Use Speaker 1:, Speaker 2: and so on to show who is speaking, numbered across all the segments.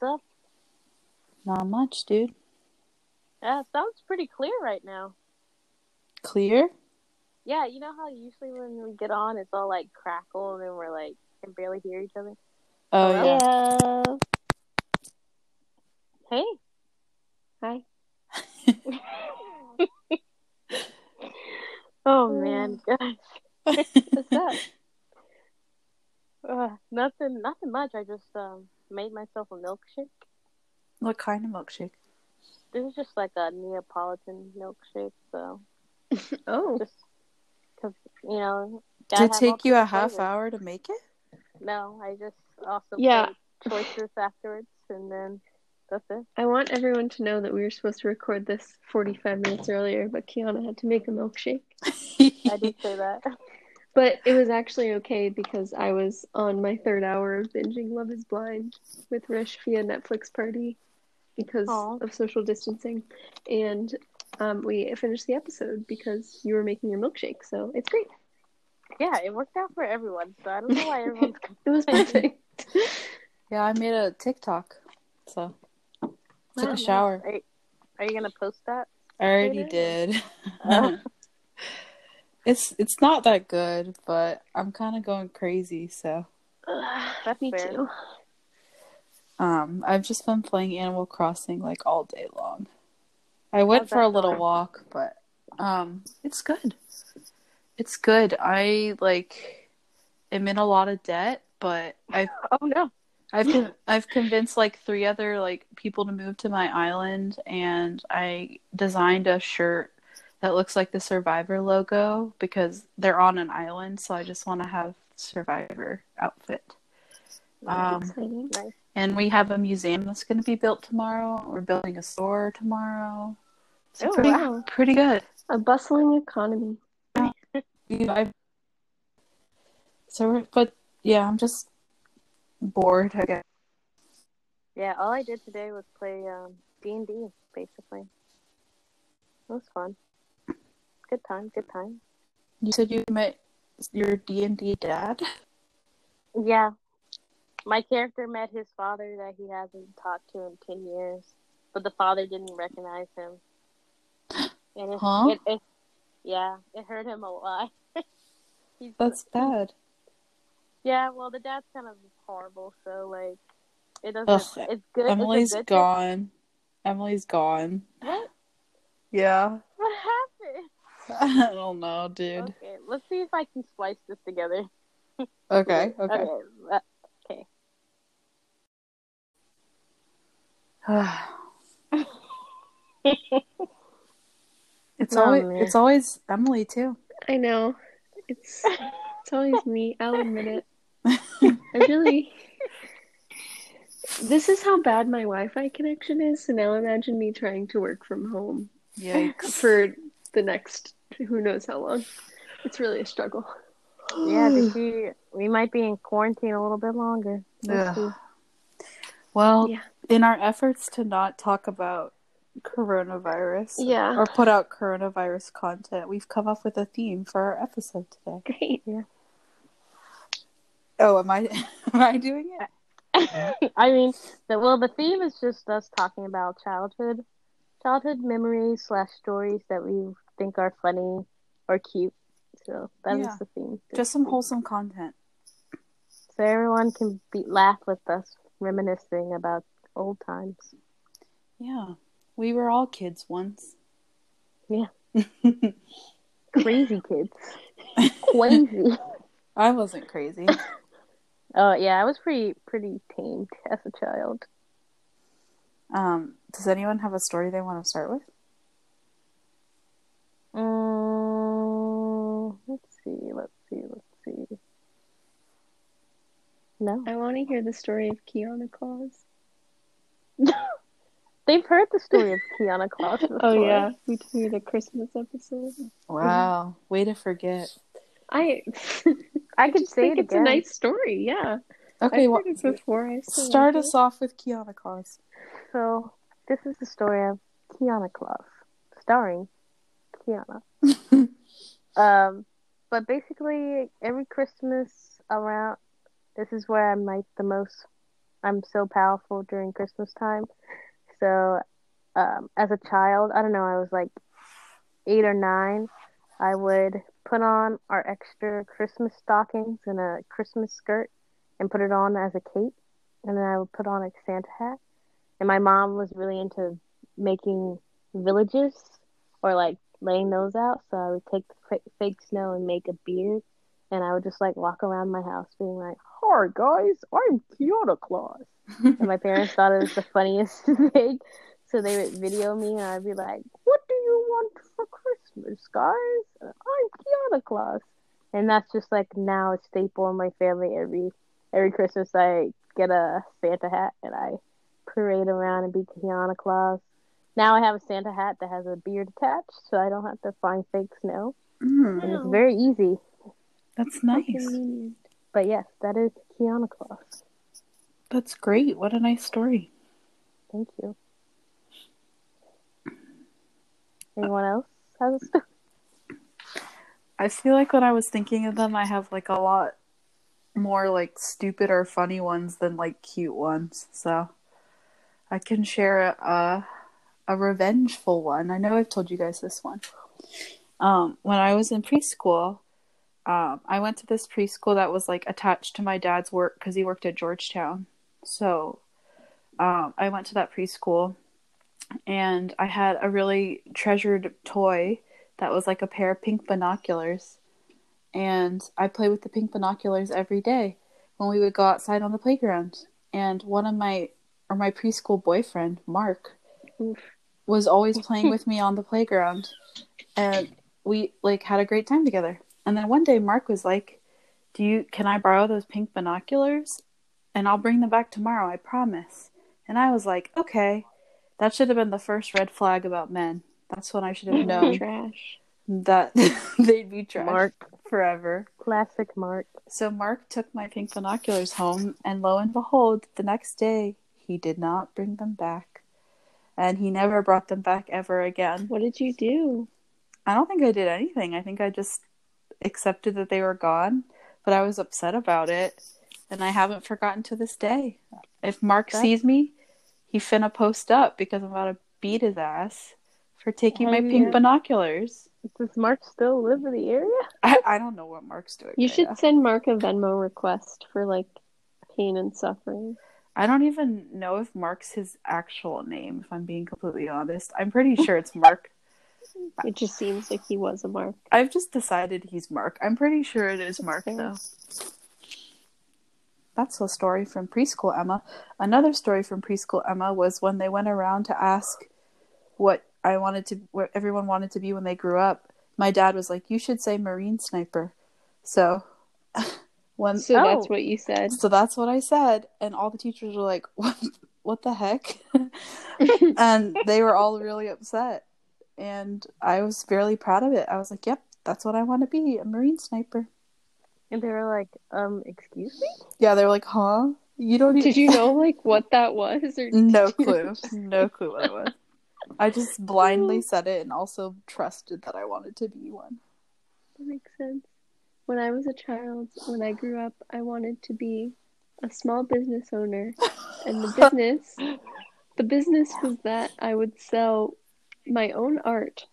Speaker 1: What's up?
Speaker 2: Not much, dude.
Speaker 1: Yeah, it sounds pretty clear right now.
Speaker 2: Clear?
Speaker 1: Yeah, you know how usually when we get on, it's all like crackle and we're like can barely hear each other.
Speaker 2: Oh
Speaker 1: Hello?
Speaker 2: yeah.
Speaker 1: Hey.
Speaker 3: Hi.
Speaker 1: oh man, gosh.
Speaker 3: What's up?
Speaker 1: Uh, nothing, nothing much. I just um made myself a milkshake.
Speaker 2: What kind of milkshake?
Speaker 1: This is just like a Neapolitan milkshake, so
Speaker 3: Oh,
Speaker 1: just because you know.
Speaker 2: Did it take you a half
Speaker 1: flavors.
Speaker 2: hour to make it?
Speaker 1: No, I just also
Speaker 3: Yeah.
Speaker 1: choices afterwards, and then that's it.
Speaker 3: I want everyone to know that we were supposed to record this 45 minutes earlier, but Kiana had to make a milkshake.
Speaker 1: I did say that.
Speaker 3: But it was actually okay because I was on my third hour of binging Love is Blind with Rish via Netflix party because
Speaker 1: Aw.
Speaker 3: of social distancing. And um, we finished the episode because you were making your milkshake, so it's great.
Speaker 1: Yeah, it worked out for everyone, so I don't know why everyone's
Speaker 3: It was perfect.
Speaker 2: yeah, I made a TikTok. So took
Speaker 3: Wow.
Speaker 2: a shower.
Speaker 1: Are, are you gonna post that?
Speaker 2: I already
Speaker 1: Later?
Speaker 2: did.
Speaker 1: Oh.
Speaker 2: it's it's not that good, but I'm kind of going crazy, so
Speaker 1: That's
Speaker 3: Me
Speaker 1: fair.
Speaker 3: too.
Speaker 2: um I've just been playing Animal Crossing like all day long. I went
Speaker 1: How's
Speaker 2: for a little
Speaker 1: going?
Speaker 2: walk, but um it's good. It's good. I like am in a lot of debt, but I've
Speaker 1: Oh no.
Speaker 2: I've con- I've convinced like three other like people to move to my island, and I designed a shirt that looks like the Survivor logo because they're on an island. So I just want to have Survivor outfit. Um,
Speaker 1: Nice.
Speaker 2: and we have a museum that's going to be built tomorrow. We're building a store tomorrow. So
Speaker 1: Oh,
Speaker 2: pretty
Speaker 3: wow.
Speaker 2: pretty good.
Speaker 3: A bustling economy.
Speaker 2: Yeah, so, we're, but yeah, I'm just bored. I guess.
Speaker 1: Yeah, all I did today was play um D and D basically. It was fun. Good time, good time.
Speaker 2: You said you met your D and D dad.
Speaker 1: Yeah. My character met his father that he hasn't talked to in ten years. But the father didn't recognize him. And it,
Speaker 2: Huh?
Speaker 1: it, it yeah, it hurt him a lot. He's
Speaker 2: That's bad.
Speaker 1: Yeah, well, the dad's kind of horrible, so like, it doesn't.
Speaker 2: Ugh,
Speaker 1: it's good. it's
Speaker 2: Emily's
Speaker 1: good thing.
Speaker 2: gone. Emily's gone.
Speaker 1: What?
Speaker 2: Yeah.
Speaker 1: What happened?
Speaker 2: I don't know, dude.
Speaker 1: Okay, let's see if I can splice this together.
Speaker 2: Okay, okay.
Speaker 1: Okay. uh,
Speaker 2: it's
Speaker 1: Oh,
Speaker 2: always
Speaker 1: man.
Speaker 2: it's always Emily too.
Speaker 3: I know. It's it's always me. I'll admit it. I really. This is how bad my Wi-Fi connection is. So now imagine me trying to work from home
Speaker 2: Yikes.
Speaker 3: for the next who knows how long. It's really a struggle.
Speaker 1: yeah, did you, we might be in quarantine a little bit longer. We'll
Speaker 2: Ugh.
Speaker 1: see.
Speaker 2: Well,
Speaker 3: Yeah.
Speaker 2: in our efforts to not talk about coronavirus
Speaker 3: Yeah.
Speaker 2: or put out coronavirus content, we've come up with a theme for our episode today.
Speaker 3: Great. Yeah.
Speaker 2: Oh, am I am I doing it?
Speaker 1: I mean, the, well, the theme is just us talking about childhood, childhood memories slash stories that we think are funny or cute. So that is
Speaker 2: Yeah.
Speaker 1: the theme.
Speaker 2: Just some wholesome content.
Speaker 1: so everyone can be laugh with us reminiscing about old times.
Speaker 2: Yeah. We were all kids once.
Speaker 1: Yeah. Crazy kids, crazy.
Speaker 2: I wasn't crazy.
Speaker 1: Oh yeah, I was pretty pretty tamed as a child.
Speaker 2: Um, does anyone have a story they want to start with?
Speaker 1: Mm, let's see, let's see, let's see. No,
Speaker 3: I want to hear the story of Kiana Claus.
Speaker 1: they've heard the story of Kiana Claus. Before.
Speaker 3: Oh yeah, we told you the Christmas episode.
Speaker 2: Wow, way to forget.
Speaker 3: I
Speaker 1: I could say
Speaker 3: think
Speaker 1: it
Speaker 3: it's
Speaker 1: again.
Speaker 3: a nice story. Yeah,
Speaker 2: Okay,
Speaker 3: I've
Speaker 2: well,
Speaker 3: heard it before. I
Speaker 2: start
Speaker 3: like
Speaker 2: us off with Kiana Claus.
Speaker 1: So this is the story of Kiana Claus, starring Kiana. um, but basically, every Christmas around, this is where I'm like the most I'm so powerful during Christmas time. So, um, as a child, I don't know, I was like eight or nine. I would put on our extra Christmas stockings and a Christmas skirt and put it on as a cape. And then I would put on a Santa hat. And my mom was really into making villages or like laying those out. So I would take the fake snow and make a beard. And I would just like walk around my house being like, Hi guys, I'm Santa Claus. and my parents thought it was the funniest thing. So they would video me and I'd be like, What do you want for Christmas, guys? I'm Santa Claus. And that's just like now a staple in my family. Every every Christmas I get a Santa hat and I parade around and be Santa Claus. Now I have a Santa hat that has a beard attached, so I don't have to find fake snow.
Speaker 2: Mm,
Speaker 1: And it's very easy.
Speaker 2: that's nice.
Speaker 1: But yes, that is Kiana Claus.
Speaker 2: That's great. What a nice story.
Speaker 1: Thank you. Anyone else has a story?
Speaker 2: I feel like when I was thinking of them, I have like a lot more like stupid or funny ones than like cute ones. So I can share a a revengeful one. I know I've told you guys this one. Um, when I was in preschool, um, I went to this preschool that was like attached to my dad's work because he worked at Georgetown. So um, I went to that preschool, and I had a really treasured toy that was like a pair of pink binoculars. And I played with the pink binoculars every day when we would go outside on the playground. And one of my, or my preschool boyfriend, Mark,
Speaker 3: Oof.
Speaker 2: Was always playing with me on the playground. And we like had a great time together. And then one day Mark was like, "Do you can I borrow those pink binoculars? And I'll bring them back tomorrow, I promise." And I was like, "Okay." That should have been the first red flag about men. That's when I should have known
Speaker 3: Trash.
Speaker 2: that they'd be trash
Speaker 1: Mark.
Speaker 2: forever.
Speaker 1: Classic Mark.
Speaker 2: So Mark took my pink binoculars home, and lo and behold, the next day he did not bring them back. And he never brought them back ever again.
Speaker 3: What did you do?
Speaker 2: I don't think I did anything. I think I just accepted that they were gone, but I was upset about it, and I haven't forgotten to this day. If Mark
Speaker 1: That's-
Speaker 2: sees me, he finna post up because I'm about to beat his ass for taking my
Speaker 1: Hell
Speaker 2: pink binoculars.
Speaker 1: Does Mark still live in the area?
Speaker 2: I, I don't know what Mark's doing.
Speaker 3: You
Speaker 2: right
Speaker 3: should
Speaker 2: now.
Speaker 3: send Mark a Venmo request for like pain and suffering.
Speaker 2: I don't even know if Mark's his actual name, if I'm being completely honest. I'm pretty sure it's Mark.
Speaker 3: It just seems like he was a Mark.
Speaker 2: I've just decided he's Mark. I'm pretty sure it is Mark,
Speaker 3: Fair.
Speaker 2: though. That's a story from preschool Emma. Another story from preschool Emma was when they went around to ask what I wanted to, what everyone wanted to be when they grew up. My dad was like, "You should say Marine Sniper." So, when
Speaker 3: So
Speaker 1: Oh.
Speaker 3: that's what you said.
Speaker 2: so that's what I said, and all the teachers were like, "What? What the heck?" and they were all really upset, and I was fairly proud of it. I was like, "Yep, that's what I want to be, a marine sniper."
Speaker 1: And they were like, um, excuse me?
Speaker 2: Yeah, they were like, "Huh? You don't even
Speaker 3: Did you know like what that was or
Speaker 2: No
Speaker 3: did you
Speaker 2: clue, no clue what it was. I just blindly said it, and also trusted that I wanted to be one.
Speaker 3: That makes sense. When I was a child, when I grew up, I wanted to be a small business owner. And the business the business was that I would sell my own art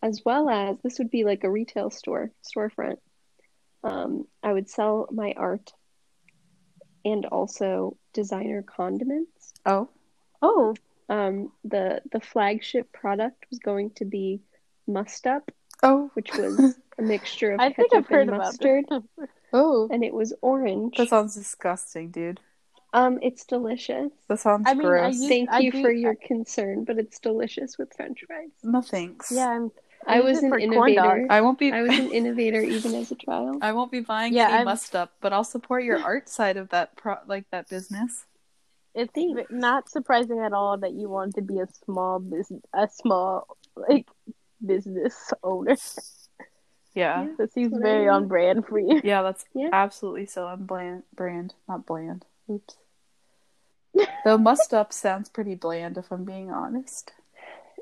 Speaker 3: as well as this would be like a retail store, storefront. Um, I would sell my art and also designer condiments.
Speaker 2: Oh,
Speaker 1: Oh,
Speaker 3: Um, the the flagship product was going to be Must Up,
Speaker 2: oh,
Speaker 3: which was a mixture of
Speaker 1: I think
Speaker 3: ketchup
Speaker 1: I've heard
Speaker 3: and
Speaker 1: about
Speaker 3: mustard,
Speaker 2: oh!
Speaker 3: and it was orange.
Speaker 2: That sounds disgusting, dude.
Speaker 3: Um, it's delicious.
Speaker 2: That sounds
Speaker 1: I mean, I
Speaker 2: gross.
Speaker 1: used-
Speaker 3: Thank
Speaker 1: I
Speaker 3: you
Speaker 1: do-
Speaker 3: for your concern, but it's delicious with French fries.
Speaker 2: no thanks.
Speaker 1: yeah, I'm,
Speaker 3: I
Speaker 1: use
Speaker 3: was an innovator.
Speaker 2: I won't be.
Speaker 3: I was an innovator even as a child.
Speaker 2: I won't be buying
Speaker 1: Yeah,
Speaker 2: any
Speaker 1: I'm-
Speaker 2: must up, but I'll support your art side of that pro like that business.
Speaker 1: it's
Speaker 3: Thanks.
Speaker 1: not surprising at all that you want to be a small business, a small like business owner.
Speaker 2: Yeah,
Speaker 3: Yeah.
Speaker 1: That seems
Speaker 3: what I
Speaker 1: very
Speaker 3: want.
Speaker 1: on brand for you.
Speaker 2: yeah, that's
Speaker 3: Yeah.
Speaker 2: absolutely so unbland. Brand, not bland. Oops. Though must up sounds pretty bland, if I'm being honest.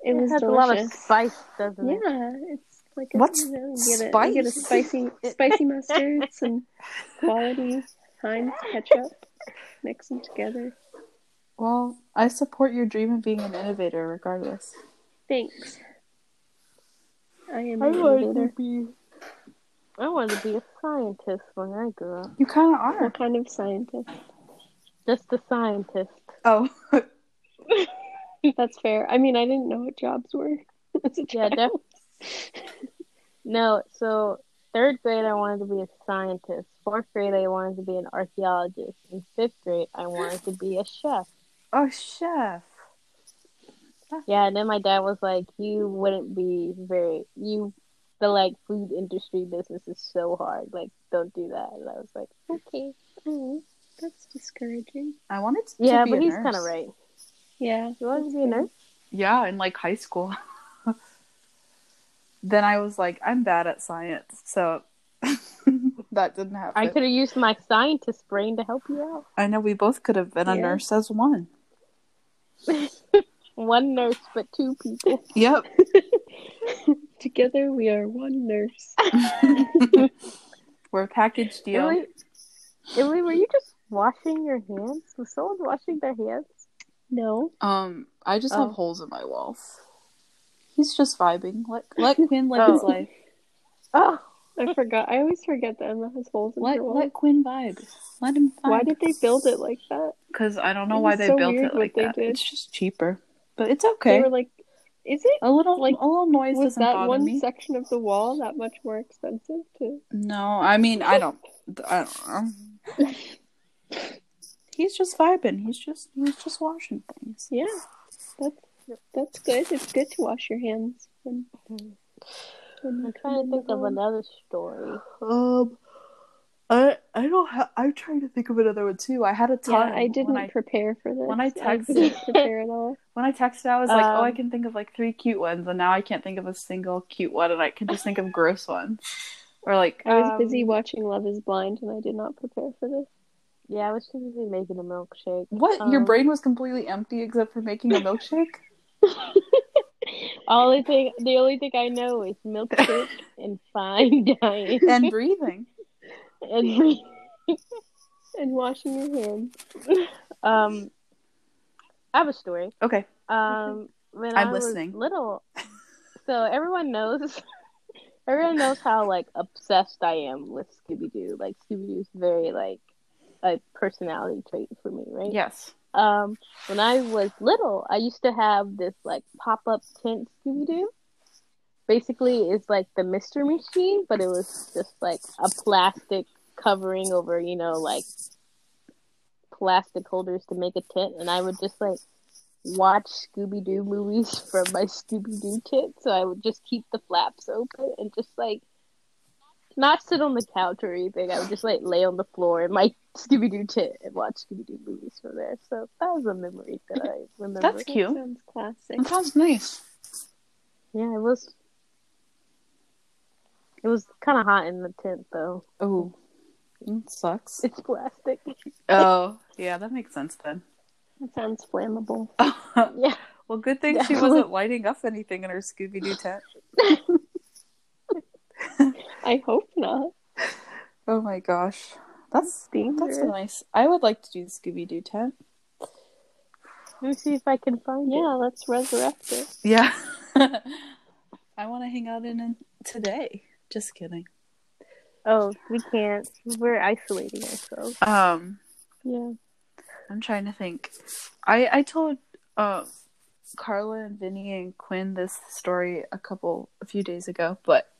Speaker 3: It was
Speaker 1: has
Speaker 3: delicious.
Speaker 1: a lot of spice, doesn't it?
Speaker 3: Yeah, it's like a,
Speaker 2: What's
Speaker 3: you know, you get a, you get a spicy spicy mustard, some quality Heinz ketchup, mix them together.
Speaker 2: Well, I support your dream of being an innovator regardless.
Speaker 3: Thanks. I am
Speaker 1: I wanted to be. I wanted to be a scientist when I grew up.
Speaker 2: You kind of are.
Speaker 3: What kind of scientist?
Speaker 1: Just a scientist.
Speaker 2: Oh,
Speaker 3: That's fair. I mean, I didn't know what jobs were as a
Speaker 1: Yeah,
Speaker 3: child.
Speaker 1: No, so third grade I wanted to be a scientist. Fourth grade I wanted to be an archaeologist. In fifth grade I wanted to be a chef.
Speaker 2: oh, chef.
Speaker 1: Yeah, and then my dad was like, "You wouldn't be very you." The like food industry business is so hard. Like, don't do that. And I was like, okay.
Speaker 3: Oh, that's discouraging.
Speaker 2: I wanted to
Speaker 1: Yeah,
Speaker 2: be
Speaker 1: but
Speaker 2: a
Speaker 1: he's kind of right.
Speaker 3: Yeah.
Speaker 1: You wanted to be a nurse?
Speaker 2: Yeah, in like high school. then I was like, I'm bad at science, so that didn't happen.
Speaker 1: I could have used my scientist brain to help you out.
Speaker 2: I know we both could have been a nurse as one.
Speaker 1: One nurse, but two people.
Speaker 2: Yep.
Speaker 3: Together we are one nurse.
Speaker 2: We're a package deal.
Speaker 1: Emily, Emily, were you just washing your hands? Was someone washing their hands?
Speaker 3: No.
Speaker 2: Um, I just have
Speaker 1: Oh.
Speaker 2: holes in my walls. He's just vibing. Let let Quinn live
Speaker 1: Oh.
Speaker 2: his life.
Speaker 1: Oh,
Speaker 3: I forgot. I always forget that Emma has holes in
Speaker 2: Let
Speaker 3: her wall.
Speaker 2: let Quinn vibe. Let him vibe.
Speaker 3: Why did they build it like that?
Speaker 2: Because I don't know
Speaker 3: It
Speaker 2: why they
Speaker 3: so
Speaker 2: built it like
Speaker 3: they
Speaker 2: that.
Speaker 3: did.
Speaker 2: It's just cheaper, but it's okay.
Speaker 3: They were like, is it?
Speaker 2: a little
Speaker 3: like,
Speaker 2: a little noise
Speaker 3: Was that one
Speaker 2: me.
Speaker 3: section of the wall that much more expensive to?
Speaker 2: No, I mean I don't. I don't know. He's just vibing. He's just he's just washing things.
Speaker 3: Yeah, that's that's good. It's good to wash your hands. When, when
Speaker 1: I'm trying to think of another story.
Speaker 2: Um, I I don't. have. I'm trying to think of another one too. I had a
Speaker 3: Yeah. I didn't
Speaker 2: When I,
Speaker 3: prepare for this.
Speaker 2: when I
Speaker 3: I
Speaker 2: texted-
Speaker 3: didn't prepare at all.
Speaker 2: when I texted, I was like, "Oh, I
Speaker 1: Um,
Speaker 2: can think of like three cute ones," and now I can't think of a single cute one, and I can just think of gross ones. Or like,
Speaker 3: I was busy
Speaker 1: Um,
Speaker 3: watching Love Is Blind, and I did not prepare for this.
Speaker 1: Yeah, I was too busy making a milkshake.
Speaker 2: what? Your
Speaker 1: Um,
Speaker 2: brain was completely empty except for making a milkshake.
Speaker 1: Only thing, the only thing I know is milkshake and fine dining
Speaker 2: and breathing.
Speaker 1: And
Speaker 3: And washing your hands.
Speaker 1: um. I have a story.
Speaker 2: Okay.
Speaker 1: Um, when
Speaker 2: I'm
Speaker 1: I was
Speaker 2: listening.
Speaker 1: little, so everyone knows, everyone knows how like obsessed I am with Scooby Doo. Like Scooby Doo's very like a personality trait for me, right?
Speaker 2: Yes.
Speaker 1: Um, when I was little, I used to have this like pop up tent Scooby Doo. Basically, it's like the Mystery Machine, but it was just like a plastic covering over, you know, like plastic holders to make a tent, and I would just like watch Scooby Doo movies from my Scooby Doo tent. So I would just keep the flaps open and just like not sit on the couch or anything. I would just like lay on the floor in my Scooby Doo tent and watch Scooby Doo movies from there. So that was a memory that I remember.
Speaker 2: That's
Speaker 3: That
Speaker 2: cute.
Speaker 3: sounds classic.
Speaker 2: That sounds nice.
Speaker 1: Yeah, it was. It was kind of hot in the tent though.
Speaker 2: Oh, it sucks.
Speaker 1: It's plastic.
Speaker 2: Oh, yeah, that makes sense then.
Speaker 3: It sounds flammable.
Speaker 1: Yeah.
Speaker 2: well, good thing she wasn't lighting up anything in her Scooby Doo tent.
Speaker 3: I hope not.
Speaker 2: Oh my gosh, that's
Speaker 3: Dangerous.
Speaker 2: that's nice. I would like to do the Scooby Doo tent.
Speaker 1: Let me see if I can find it.
Speaker 3: Yeah, let's resurrect it.
Speaker 2: Yeah, I want to hang out in it today. Just kidding.
Speaker 1: Oh, we can't. We're isolating ourselves.
Speaker 2: Um,
Speaker 3: Yeah.
Speaker 2: I'm trying to think. I I told uh Carla and Vinny and Quinn this story a couple a few days ago, but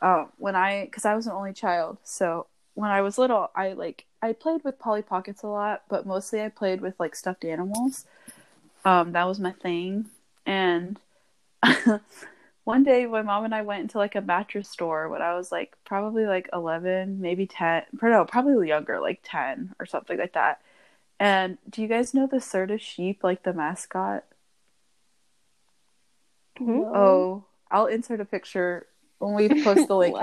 Speaker 2: uh, when I because I was an only child, so when I was little, I like I played with Polly Pockets a lot, but mostly I played with like stuffed animals. Um, that was my thing, and one day my mom and I went into like a mattress store when I was like probably like 11, maybe 10, no, probably younger, like 10 or something like that. And do you guys know the Serta sheep, like the mascot? Oh, I'll insert a picture when we post the link.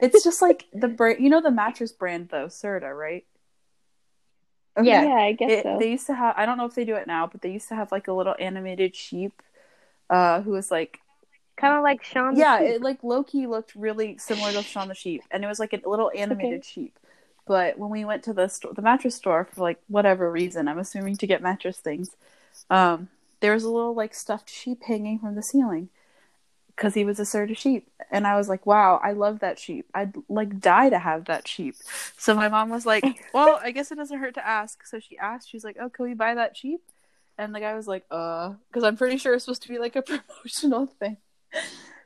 Speaker 2: It's just like the brand, you know, the mattress brand though, Serta, right?
Speaker 1: Yeah.
Speaker 3: Yeah, I guess
Speaker 2: It,
Speaker 3: so.
Speaker 2: They used to have, I don't know if they do it now, but they used to have like a little animated sheep uh, who was like,
Speaker 1: Kind of like Shaun. the
Speaker 2: yeah,
Speaker 1: Sheep.
Speaker 2: it like lowkey looked really similar to Shaun the Sheep, and it was like a little animated sheep. But when we went to the store, the mattress store for like whatever reason, I'm assuming to get mattress things, um, there was a little like stuffed sheep hanging from the ceiling because he was a Serta sheep. And I was like, wow, I love that sheep. I'd like die to have that sheep. So my mom was like, well, I guess it doesn't hurt to ask. So she asked, she's like, oh, can we buy that sheep? And the guy was like, uh, because I'm pretty sure it's supposed to be like a promotional thing.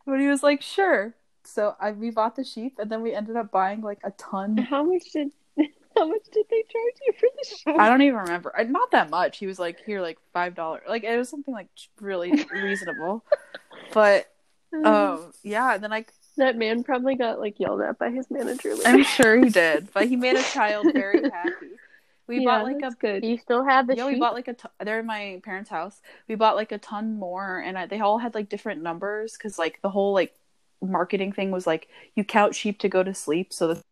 Speaker 2: But he was like, sure. So I we bought the sheep, and then we ended up buying like a ton.
Speaker 3: How much did how much did they charge you for the sheep?
Speaker 2: I don't even remember. Not that much. He was like, here, like five dollars. Like it was something like really reasonable. but um, yeah. And then I
Speaker 3: that man probably got like yelled at by his manager. Later.
Speaker 2: I'm sure he did, but he made a child very happy. We
Speaker 3: Yeah,
Speaker 2: bought like a
Speaker 3: good.
Speaker 1: Do you still have the
Speaker 2: yeah, we bought like a. They're in my parents' house. We bought like a ton more, and I, they all had like different numbers because like the whole like marketing thing was like you count sheep to go to sleep. So the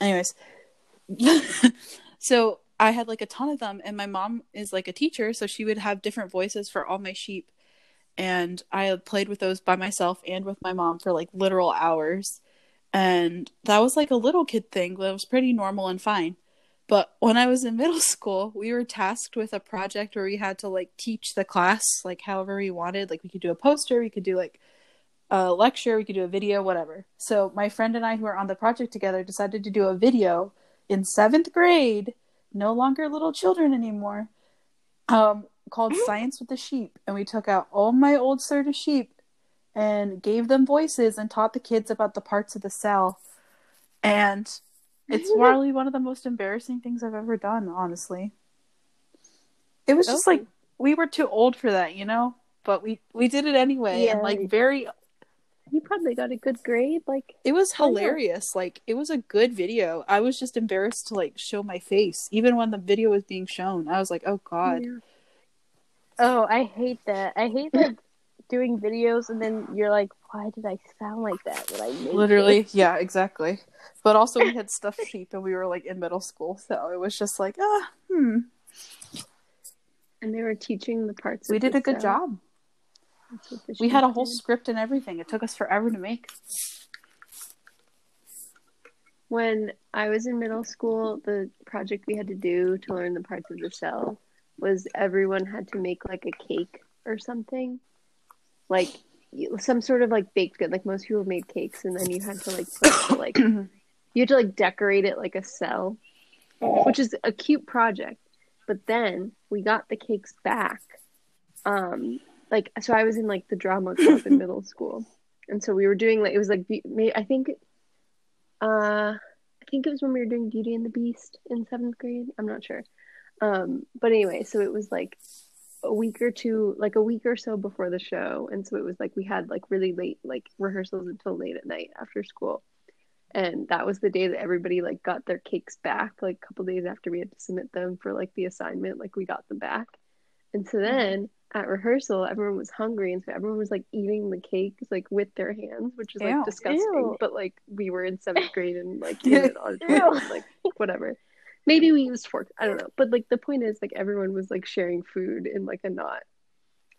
Speaker 2: anyways, so I had like a ton of them, and my mom is like a teacher, so she would have different voices for all my sheep, and I played with those by myself and with my mom for like literal hours, and that was like a little kid thing, but it was pretty normal and fine. But when I was in middle school, we were tasked with a project where we had to like teach the class like however we wanted. Like we could do a poster, we could do like a lecture, we could do a video, whatever. So my friend and I who were on the project together decided to do a video in seventh grade, no longer little children anymore, um, called Science with the Sheep. And we took out all my old Serta sheep and gave them voices and taught the kids about the parts of the cell. And it's probably one of the most embarrassing things I've ever done, honestly. It was just
Speaker 1: Okay.
Speaker 2: like we were too old for that, you know? But we we did it anyway and like very
Speaker 3: You probably got a good grade. Like
Speaker 2: it was hilarious. Like it was a good video. I was just embarrassed to like show my face even when the video was being shown. I was like, "Oh god."
Speaker 3: yeah.
Speaker 1: Oh, I hate that. I hate like doing videos and then you're like, why did I sound like that when I made
Speaker 2: Literally,
Speaker 1: this?
Speaker 2: yeah, exactly. But also we had stuffed sheep and we were like in middle school, so it was just like, "Ah, hmm.
Speaker 3: and they were teaching the parts.
Speaker 2: We
Speaker 3: of
Speaker 2: did a good
Speaker 3: cell.
Speaker 2: job."
Speaker 3: That's what the
Speaker 2: We had a whole
Speaker 3: did.
Speaker 2: script and everything. It took us forever to make.
Speaker 3: When I was in middle school, the project we had to do to learn the parts of the cell was everyone had to make like a cake or something, like some sort of like baked good. Like most people made cakes, and then you had to like put, like you had to like decorate it like a cell, which is a cute project. But then we got the cakes back. Um, like so, I was in like the drama club in middle school, and so we were doing like it was like be- I think uh, I think it was when we were doing Beauty and the Beast in seventh grade. I'm not sure. Um, but anyway, so it was like a week or two, like a week or so before the show, and so it was like we had like really late like rehearsals until late at night after school, and that was the day that everybody like got their cakes back. Like a couple days after we had to submit them for like the assignment, like we got them back, and so mm-hmm. then at rehearsal, everyone was hungry, and so everyone was like eating the cakes like with their hands, which is like
Speaker 2: Ew.
Speaker 3: disgusting.
Speaker 1: Ew.
Speaker 3: But like we were in seventh grade and like in an auditorium, like whatever. Maybe we used forks. I don't know. But like the point is, like everyone was like sharing food in like a not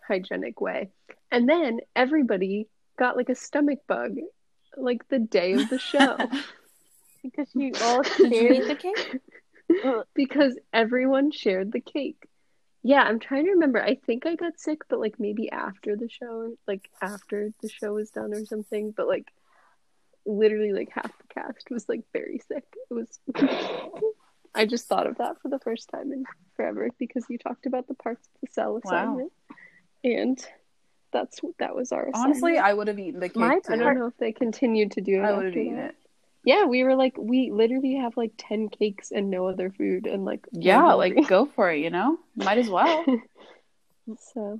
Speaker 3: hygienic way, and then everybody got like a stomach bug, like the day of the show.
Speaker 1: Because you all
Speaker 2: Did you eat
Speaker 1: shared
Speaker 2: the cake?
Speaker 3: because everyone shared the cake. Yeah, I'm trying to remember. I think I got sick, but like maybe after the show, like after the show was done or something. But like literally, like half the cast was like very sick. It was. I just thought of that for the first time in forever because you talked about the parts of the cell
Speaker 2: Wow.
Speaker 3: assignment, and that's what that was our
Speaker 2: Honestly,
Speaker 3: assignment.
Speaker 2: I would have eaten the cake
Speaker 1: My
Speaker 2: too.
Speaker 3: I don't know if they continued to do it.
Speaker 2: I would have eaten
Speaker 3: that.
Speaker 2: it.
Speaker 3: Yeah, we were like, we literally have like 10 cakes and no other food, and like,
Speaker 2: Yeah, like go for it, you know? Might as well.
Speaker 3: so,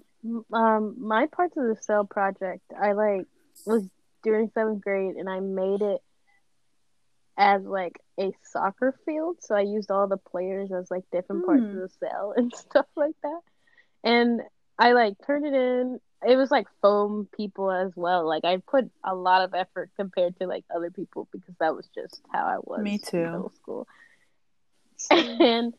Speaker 1: um my parts of the cell project I like was during seventh grade and I made it as like a soccer field. So I used all the players as like different parts of
Speaker 2: Hmm.
Speaker 1: the cell and stuff like that. And I like turned it in. It was like foam people as well. Like I put a lot of effort compared to like other people because that was just how I was
Speaker 2: Me
Speaker 1: in
Speaker 2: too.
Speaker 1: middle school. and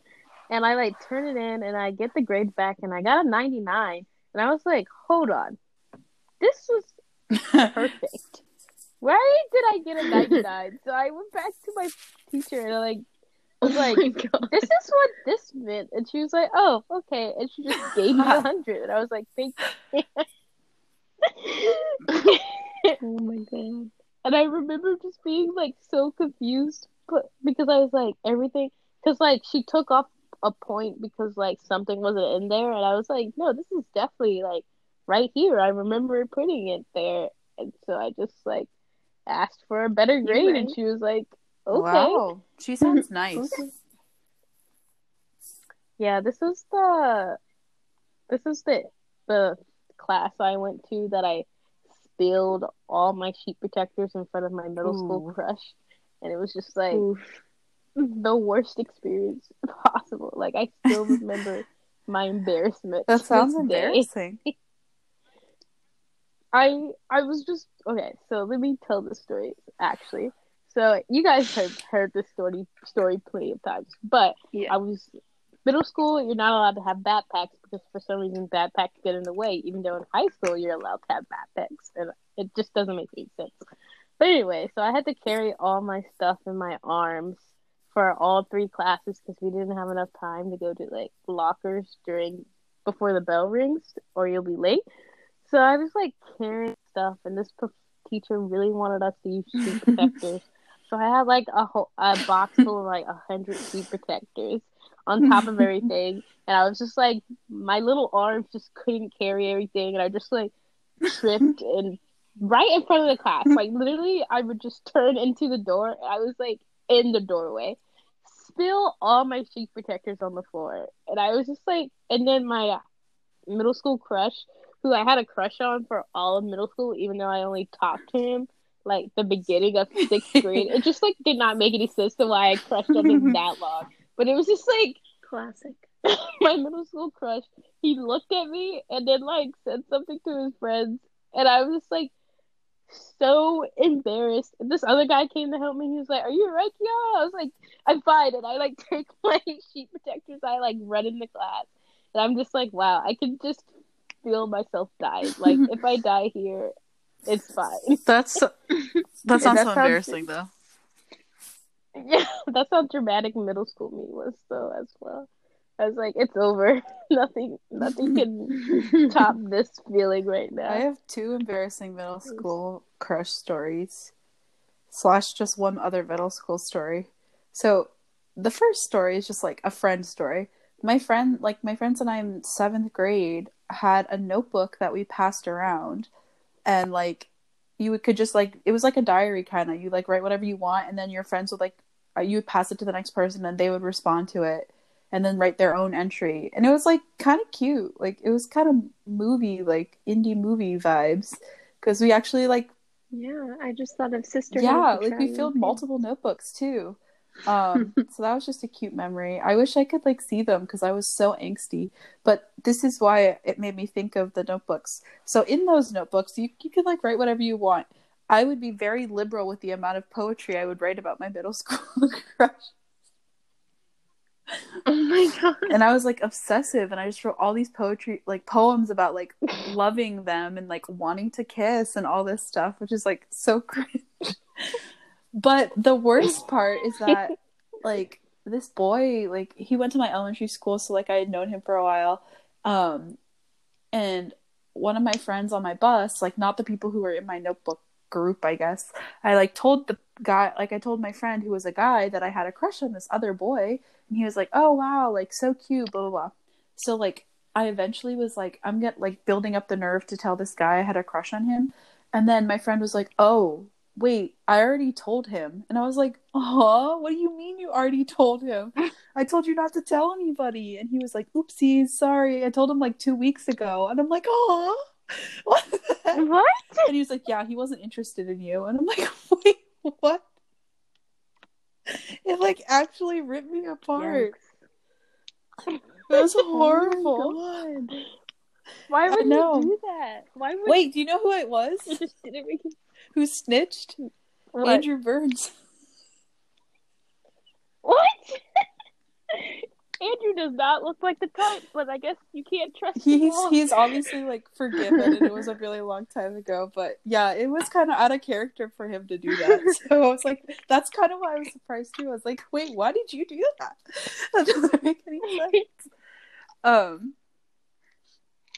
Speaker 1: and I like turn it in and I get the grades back and I got a 99 and I was like, hold on, this was perfect. Why did I get a 99. so I went back to my teacher and I like
Speaker 3: Oh
Speaker 1: was like,
Speaker 3: my
Speaker 1: this is what this meant. And she was like, oh, okay. And she just gave me a 100. And I was like, thank you.
Speaker 3: Oh my god.
Speaker 1: and I remember just being like so confused but because I was like, everything. Because like she took off a point because like something wasn't in there. And I was like, no, this is definitely like right here. I remember putting it there. And so I just like asked for a better grade.
Speaker 3: right.
Speaker 1: And she was like, okay.
Speaker 2: Wow. She sounds nice.
Speaker 1: Yeah, this was the this is the the class I went to that I spilled all my sheet protectors in front of my middle school crush, and it was just like
Speaker 3: Oof.
Speaker 1: the worst experience possible. Like I still remember my embarrassment.
Speaker 2: That sounds embarrassing.
Speaker 1: I I was just okay. So let me tell the story actually. So you guys have heard this story story plenty of times, but
Speaker 3: Yeah.
Speaker 1: I was middle school. You're not allowed to have backpacks because for some reason backpacks get in the way. Even though in high school you're allowed to have backpacks, and it just doesn't make any sense. But anyway, so I had to carry all my stuff in my arms for all three classes because we didn't have enough time to go to like lockers during before the bell rings or you'll be late. So I was like carrying stuff, and this teacher really wanted us to use sheet protectors. so I had like a whole a box full of like a hundred sheet protectors on top of everything, and I was just like my little arms just couldn't carry everything, and I just like tripped and right in front of the class, like literally, I would just turn into the door, and I was like in the doorway. Spill all my sheet protectors on the floor, and I was just like, and then my middle school crush who I had a crush on for all of middle school, even though I only talked to him like the beginning of sixth grade. It just like did not make any sense to why I crushed on him that long. But it was just like
Speaker 3: Classic.
Speaker 1: my middle school crush. He looked at me and then like said something to his friends, and I was just like so embarrassed. And this other guy came to help me. He was like, "Are you alright, Kiara?" I was like, "I'm fine." And I like take my sheet protectors. I like run in the class, and I'm just like, "Wow, I can just feel myself die. Like if I die here, it's fine."
Speaker 2: That's that
Speaker 1: Yeah,
Speaker 2: sounds
Speaker 1: that
Speaker 2: so
Speaker 1: sounds-
Speaker 2: embarrassing though.
Speaker 1: Yeah, that's how dramatic middle school me was though as well. I was like, it's over. nothing nothing can top this feeling right now.
Speaker 2: I have two embarrassing middle school crush stories, slash just one other middle school story. So, the first story is just like a friend story. My friend, like my friends and I in seventh grade, had a notebook that we passed around, and like you could just like it was like a diary kind of. You like write whatever you want, and then your friends would like uh, you would pass it to the next person, and they would respond to it and then write their own entry. And it was like kind of cute. Like it was kind of movie, like indie movie vibes. Because we actually like,
Speaker 3: Yeah, I just thought of sister.
Speaker 2: yeah, like we filled multiple notebooks too. Um, so that was just a cute memory. I wish I could like see them because I was so angsty. But this is why it made me think of the notebooks. So in those notebooks, you you could like write whatever you want. I would be very liberal with the amount of poetry I would write about my middle school crush.
Speaker 3: Oh my god.
Speaker 2: and I was like obsessive and I just wrote all these poetry like poems about like loving them and like wanting to kiss and all this stuff which is like so cringe. But the worst part is that like this boy like he went to my elementary school so like I had known him for a while um and one of my friends on my bus like not the people who were in my notebook group I guess I like told the guy like I told my friend who was a guy that I had a crush on this other boy and he was like, "Oh wow, like so cute, blah blah blah." So like I eventually was like, I'm get like building up the nerve to tell this guy I had a crush on him, and then my friend was like, "Oh wait, I already told him," and I was like, "Oh, what do you mean you already told him? I told you not to tell anybody," and he was like, "Oopsies, sorry, I told him like two weeks ago," and I'm like, "Oh." What? the heck?"
Speaker 1: what?
Speaker 2: And he was like, "Yeah, he wasn't interested in you," and I'm like, "Wait, what?" It like actually ripped me apart. It was oh horrible.
Speaker 1: Why would you do that? Why would
Speaker 2: Wait, do you know who it was?
Speaker 1: it just didn't make
Speaker 2: Who snitched?
Speaker 1: what?
Speaker 2: Andrew Burns.
Speaker 1: What? Andrew does not look like the type, but I guess you can't trust him.
Speaker 2: he's he's obviously like forgiven and it was a really long time ago but yeah it was kind of out of character for him to do that so i was like that's kind of why i was surprised too i was like wait why did you do that that doesn't make any sense um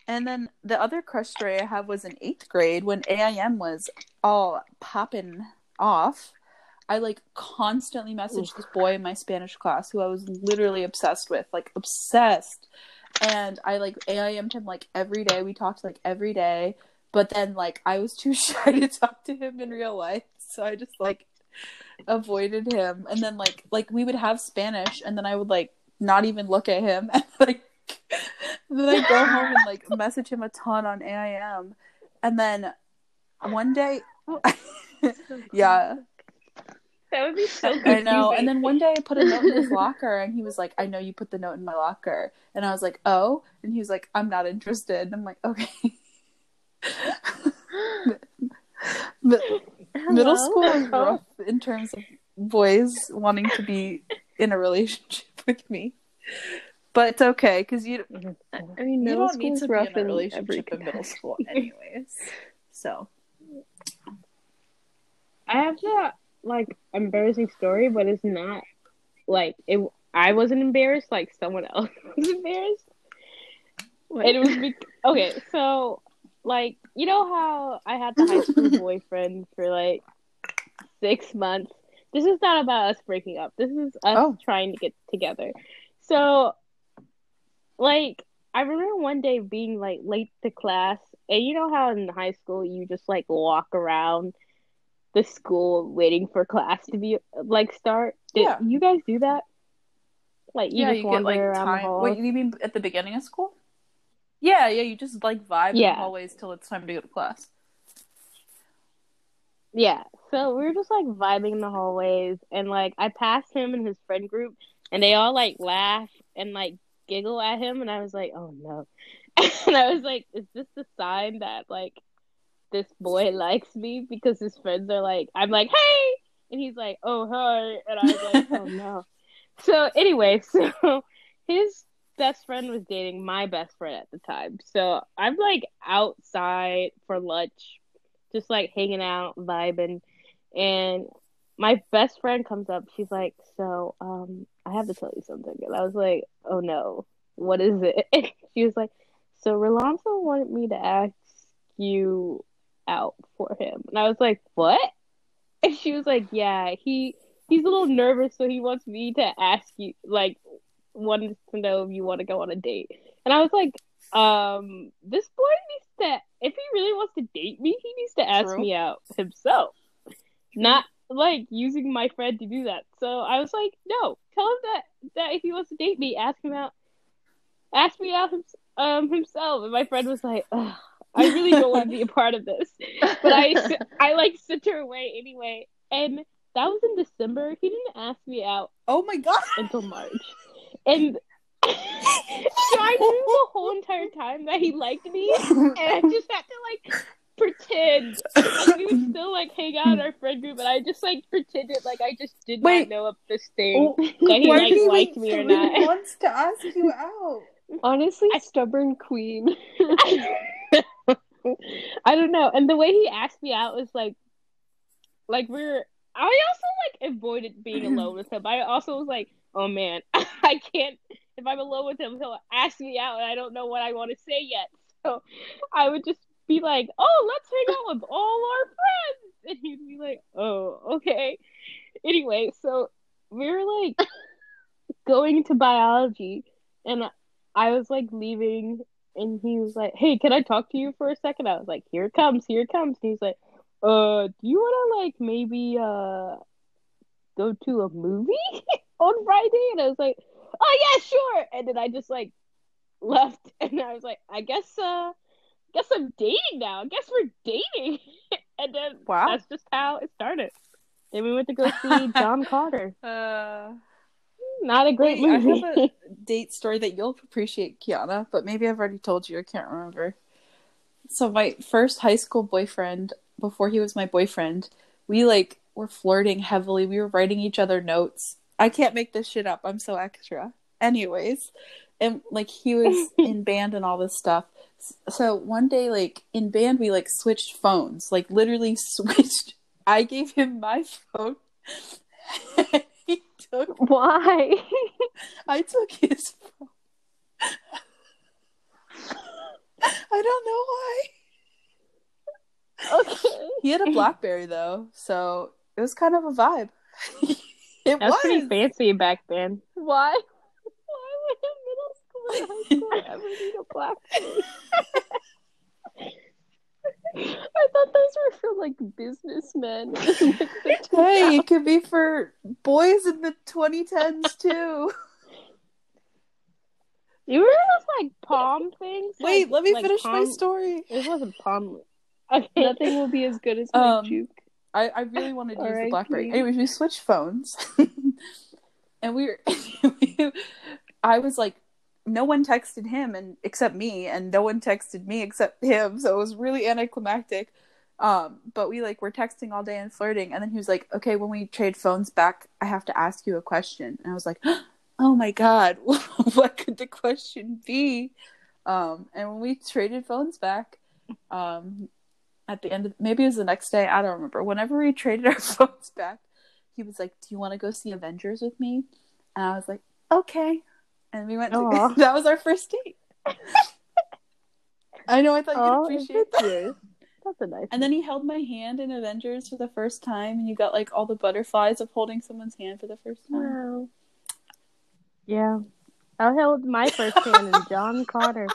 Speaker 2: and then the other crush story i have was in eighth grade when AIM was all popping off I like constantly messaged this boy in my Spanish class who I was literally obsessed with, like obsessed. And I like AIM'd him like every day. We talked like every day. But then like I was too shy to talk to him in real life. So I just like avoided him. And then like like we would have Spanish and then I would like not even look at him and like then I go home and like message him a ton on AIM. And then one day yeah.
Speaker 1: that would be so
Speaker 2: I know. And then one day I put a note in his locker and he was like, I know you put the note in my locker. And I was like, oh. And he was like, I'm not interested. And I'm like, okay. middle school was oh. rough in terms of boys wanting to be in a relationship with me. But it's okay because you, mm-hmm, mm-hmm.
Speaker 3: I mean,
Speaker 2: you
Speaker 3: middle
Speaker 2: don't need
Speaker 3: school's
Speaker 2: to be
Speaker 3: rough
Speaker 2: in a
Speaker 3: in every
Speaker 2: relationship in middle school, anyways. So,
Speaker 1: I have the like embarrassing story, but it's not like it. I wasn't embarrassed. Like someone else was embarrassed.
Speaker 3: What?
Speaker 1: It was be- okay. So, like, you know how I had the high school boyfriend for like six months. This is not about us breaking up. This is us
Speaker 2: Oh.
Speaker 1: trying to get together. So, like, I remember one day being like late to class, and you know how in high school you just like walk around the school waiting for class to be like start. Did
Speaker 2: Yeah.
Speaker 1: you guys do that? Like, you
Speaker 2: yeah,
Speaker 1: just
Speaker 2: you get like
Speaker 1: around the
Speaker 2: time.
Speaker 1: halls?
Speaker 2: Wait, you mean at the beginning of school? Yeah, yeah, you just like vibe in the hallways till it's time to go to class.
Speaker 1: Yeah. So we were just like vibing in the hallways and like I passed him and his friend group and they all like laugh and like giggle at him and I was like, Oh no and I was like, Is this the sign that like this boy likes me because his friends are like I'm like, Hey and he's like, Oh hi and I was like, Oh no. So anyway, so his best friend was dating my best friend at the time. So I'm like outside for lunch, just like hanging out, vibing, and my best friend comes up. She's like, "So, um, I have to tell you something." And I was like, "Oh no, what is it?" She was like, "So, Rolando wanted me to ask you out for him," and I was like, "What?" And she was like, "Yeah, he." He's a little nervous, so he wants me to ask you, like, wanted to know if you want to go on a date. And I was like, um, this boy needs to, if he really wants to date me, he needs to ask
Speaker 2: True.
Speaker 1: me out himself, not like using my friend to do that. So I was like, no, tell him that that if he wants to date me, ask him out, ask me out him, um himself. And my friend was like, I really don't want to be a part of this, but I I like sent her away anyway, and that was in December. He didn't ask me out
Speaker 2: oh my god!
Speaker 1: until March. And so I knew the whole entire time that he liked me, and I just had to like pretend. Like, we would still like hang out in our friend group, and I just like pretended like I just did
Speaker 2: Wait.
Speaker 1: not know of this thing.
Speaker 2: Oh,
Speaker 1: That he,
Speaker 2: why
Speaker 1: like,
Speaker 2: did he
Speaker 1: liked me or
Speaker 2: three
Speaker 1: not.
Speaker 2: months to ask you out?
Speaker 3: Honestly,
Speaker 1: I-
Speaker 3: stubborn queen.
Speaker 1: I don't know. And the way he asked me out was like, like we're. I also like avoided being alone with him. I also was like, oh man, I can't. If I'm alone with him, he'll ask me out, and I don't know what I want to say yet. So I would just be like, oh, let's hang out with all our friends, and he'd be like, oh, okay. Anyway, so we were like going to biology, and I was like leaving and he was like, "Hey, can I talk to you for a second? I was like, "Here it comes, here it comes." And he's like, "Uh, do you want to like maybe uh go to a movie on Friday?" And I was like, "Oh yeah, sure." And then I just like left, and I was like, "I guess uh, guess I'm dating now. I guess we're dating." and then
Speaker 2: Wow.
Speaker 1: that's just how it started. Then we went to go see John Carter.
Speaker 2: Uh,
Speaker 1: Not a great
Speaker 2: wait, I have a date story that you'll appreciate, Kiana, but maybe I've already told you. I can't remember. So my first high school boyfriend, before he was my boyfriend, we like were flirting heavily. We were writing each other notes. I can't make this shit up. I'm so extra. anyways, and like he was in band and all this stuff. So one day, like in band, we like switched phones, like literally switched. I gave him my phone. he took.
Speaker 1: Why?
Speaker 2: I took his phone. I don't know why.
Speaker 1: okay.
Speaker 2: He had a BlackBerry though, so it was kind of a vibe. it
Speaker 1: That's
Speaker 2: was.
Speaker 1: pretty fancy back then. Why? Why would a middle school and high school ever need a BlackBerry? I thought those were for like businessmen. Like,
Speaker 2: Hey, it could be for boys in the 2010s too.
Speaker 1: You remember those like palm things?
Speaker 2: Wait,
Speaker 1: Like-
Speaker 2: let me
Speaker 1: like
Speaker 2: finish my story.
Speaker 1: It wasn't palm. Okay.
Speaker 3: Nothing will be as good as my
Speaker 2: Um,
Speaker 3: juke.
Speaker 2: I, I really wanted to use the
Speaker 3: R.I.P..
Speaker 2: BlackBerry. Anyways, we switched phones, and we were. I was like, no one texted him and except me, and no one texted me except him. So it was really anticlimactic. Um, but we like were texting all day and flirting, and then he was like, "Okay, when we trade phones back, I have to ask you a question." And I was like, "Oh my god, what could the question be?" Um, and when we traded phones back, um, at the end of maybe it was the next day i don't remember whenever we traded our phones back he was like do you want to go see avengers with me and i was like okay and we went to that was our first date i know i thought
Speaker 1: Oh,
Speaker 2: you'd appreciate that
Speaker 1: Avengers. That's a nice.
Speaker 2: and then he held my hand in avengers for the first time and you got like all the butterflies of holding someone's hand for the first time
Speaker 3: Wow.
Speaker 1: Yeah. I held my first hand in John Carter.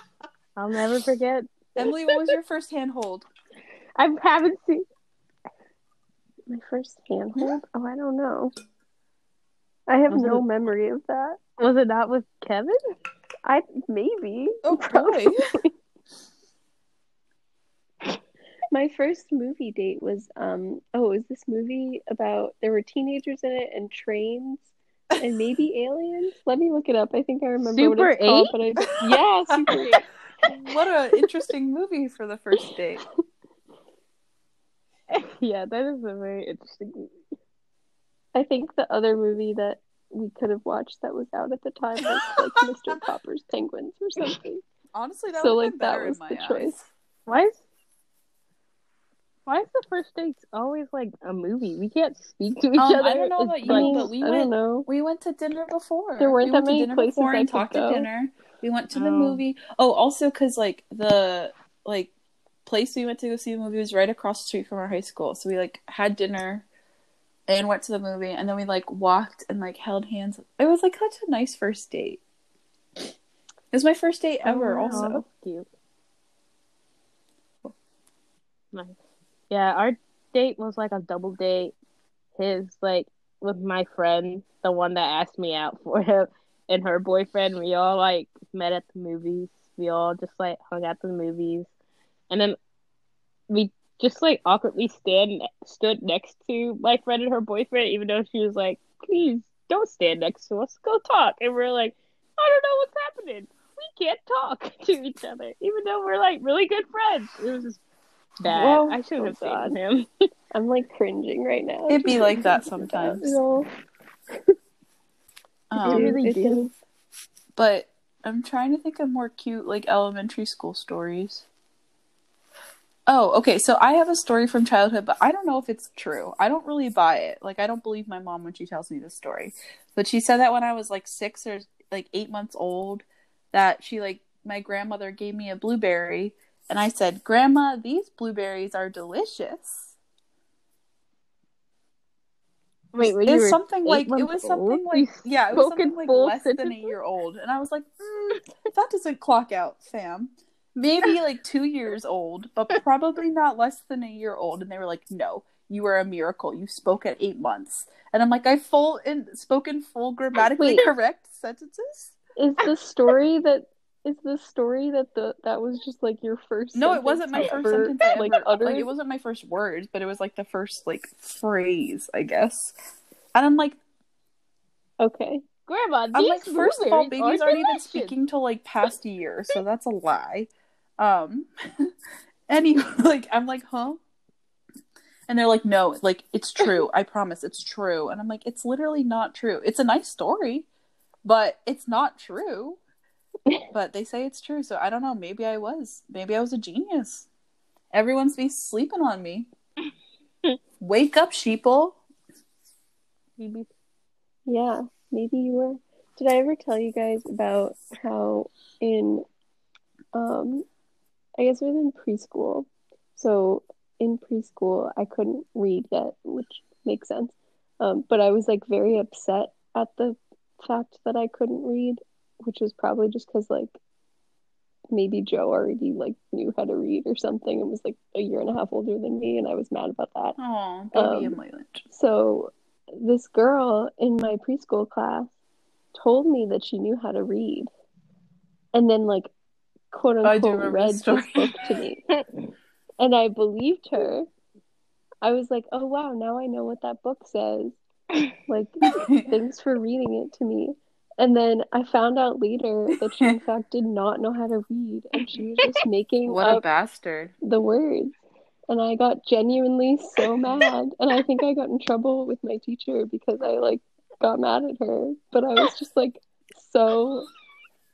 Speaker 1: I'll never forget.
Speaker 2: emily what was your first hand hold
Speaker 1: I haven't seen.
Speaker 3: My first handhold? Oh, I don't know. I have
Speaker 1: Was
Speaker 3: no
Speaker 1: it-
Speaker 3: memory of that.
Speaker 1: Was it not with Kevin?
Speaker 3: I maybe.
Speaker 2: oh probably.
Speaker 3: My first movie date was um oh, it was this movie about there were teenagers in it and trains and maybe aliens. Let me look it up. I think I remember
Speaker 1: Super
Speaker 3: what it's called, but I yeah, Super 8.
Speaker 2: what an interesting movie for the first date
Speaker 1: yeah, that is a very interesting movie.
Speaker 3: I think the other movie that we could have watched that was out at the time was like Mr. Popper's Penguins or something.
Speaker 2: honestly that
Speaker 3: So,
Speaker 2: would
Speaker 3: like, that was
Speaker 2: my
Speaker 3: the
Speaker 2: eyes
Speaker 3: choice.
Speaker 1: Why is why is the first date always like a movie? We can't speak to each
Speaker 2: Um,
Speaker 1: other.
Speaker 2: I don't know
Speaker 1: It's
Speaker 2: about you,
Speaker 1: like-
Speaker 2: but we
Speaker 3: I
Speaker 2: went-
Speaker 3: know.
Speaker 2: We went to dinner before.
Speaker 3: There weren't
Speaker 2: we
Speaker 3: that many places
Speaker 2: before
Speaker 3: I
Speaker 2: and
Speaker 3: could
Speaker 2: talked to
Speaker 3: go.
Speaker 2: dinner. We went to the
Speaker 1: Oh.
Speaker 2: movie. Oh, also because like the like place we went to go see the movie was right across the street from our high school, so we like had dinner and went to the movie, and then we like walked and like held hands. It was like such a nice first date. It was my first date oh, ever.
Speaker 3: wow.
Speaker 2: Also,
Speaker 1: Oh, cute. Nice. Yeah, our date was like a double date. His like with my friend, the one that asked me out for him, and her boyfriend. We all like met at the movies. We all just like hung out at the movies, and then we just like awkwardly stand stood next to my friend and her boyfriend, even though she was like, "Please don't stand next to us. Go talk." And we're like, "I don't know what's happening. We can't talk to each other, even though we're like really good friends." It was just bad.
Speaker 3: Whoa.
Speaker 1: I shouldn't
Speaker 3: Oh,
Speaker 1: have
Speaker 3: God.
Speaker 1: dated him.
Speaker 3: I'm like cringing right now.
Speaker 2: It'd be like that
Speaker 3: Just
Speaker 2: sometimes.
Speaker 3: You know,
Speaker 2: um,
Speaker 1: It really
Speaker 3: it
Speaker 1: did.
Speaker 3: does.
Speaker 2: but I'm trying to think of more cute like elementary school stories. Oh, okay. So I have a story from childhood, but I don't know if it's true. I don't really buy it. Like I don't believe my mom when she tells me this story. But she said that when I was like 6 or like 8 months old that she like my grandmother gave me a blueberry and I said, "Grandma, these blueberries are delicious."
Speaker 1: Wait, when
Speaker 2: it
Speaker 1: you
Speaker 2: was something like it was something
Speaker 1: old?
Speaker 2: like yeah, it was something like less than a year old, and I was like, mm, that doesn't clock out, fam. Maybe like two years old, but probably not less than a year old. And they were like, no, you are a miracle. You spoke at eight months, and I'm like, I full in spoken full grammatically
Speaker 3: Wait.
Speaker 2: correct sentences.
Speaker 3: Is the story that is the story that the that was just like your first?
Speaker 2: No, it wasn't my
Speaker 3: sentence
Speaker 2: first sentence I
Speaker 3: like
Speaker 2: ever
Speaker 3: uttered.
Speaker 2: like it wasn't my first words, but it was like the first like phrase, I guess. And I'm like,
Speaker 3: Okay.
Speaker 1: Grandma,
Speaker 2: I'm like, first of all, babies
Speaker 1: are
Speaker 2: aren't even speaking till like past a year, so that's a lie. Um, any like I'm like, huh? And they're like, no, like it's true. I promise, it's true. And I'm like, it's literally not true. It's a nice story. but it's not true. but they say it's true, so I don't know. Maybe I was. Maybe I was a genius. Everyone's be sleeping on me. Wake up, sheeple.
Speaker 1: Phoebe.
Speaker 3: Yeah, maybe you were. Did I ever tell you guys about how in, um, I guess it was in preschool. So in preschool, I couldn't read yet, which makes sense. Um, but I was like very upset at the fact that I couldn't read, which was probably just because like maybe Joe already like knew how to read or something and was like a year and a half older than me, and I was mad about that.
Speaker 2: Oh, Bodhi
Speaker 3: Um,
Speaker 2: and
Speaker 3: So this girl in my preschool class told me that she knew how to read, and then like quote unquote read
Speaker 2: this
Speaker 3: this book to me, and I believed her. I was like, oh wow, now I know what that book says. Like, thanks for reading it to me. And then I found out later that she in fact did not know how to read, and she was just making
Speaker 2: what a bastard.
Speaker 3: the words. And I got genuinely so mad. And I think I got in trouble with my teacher because I like got mad at her. But I was just like so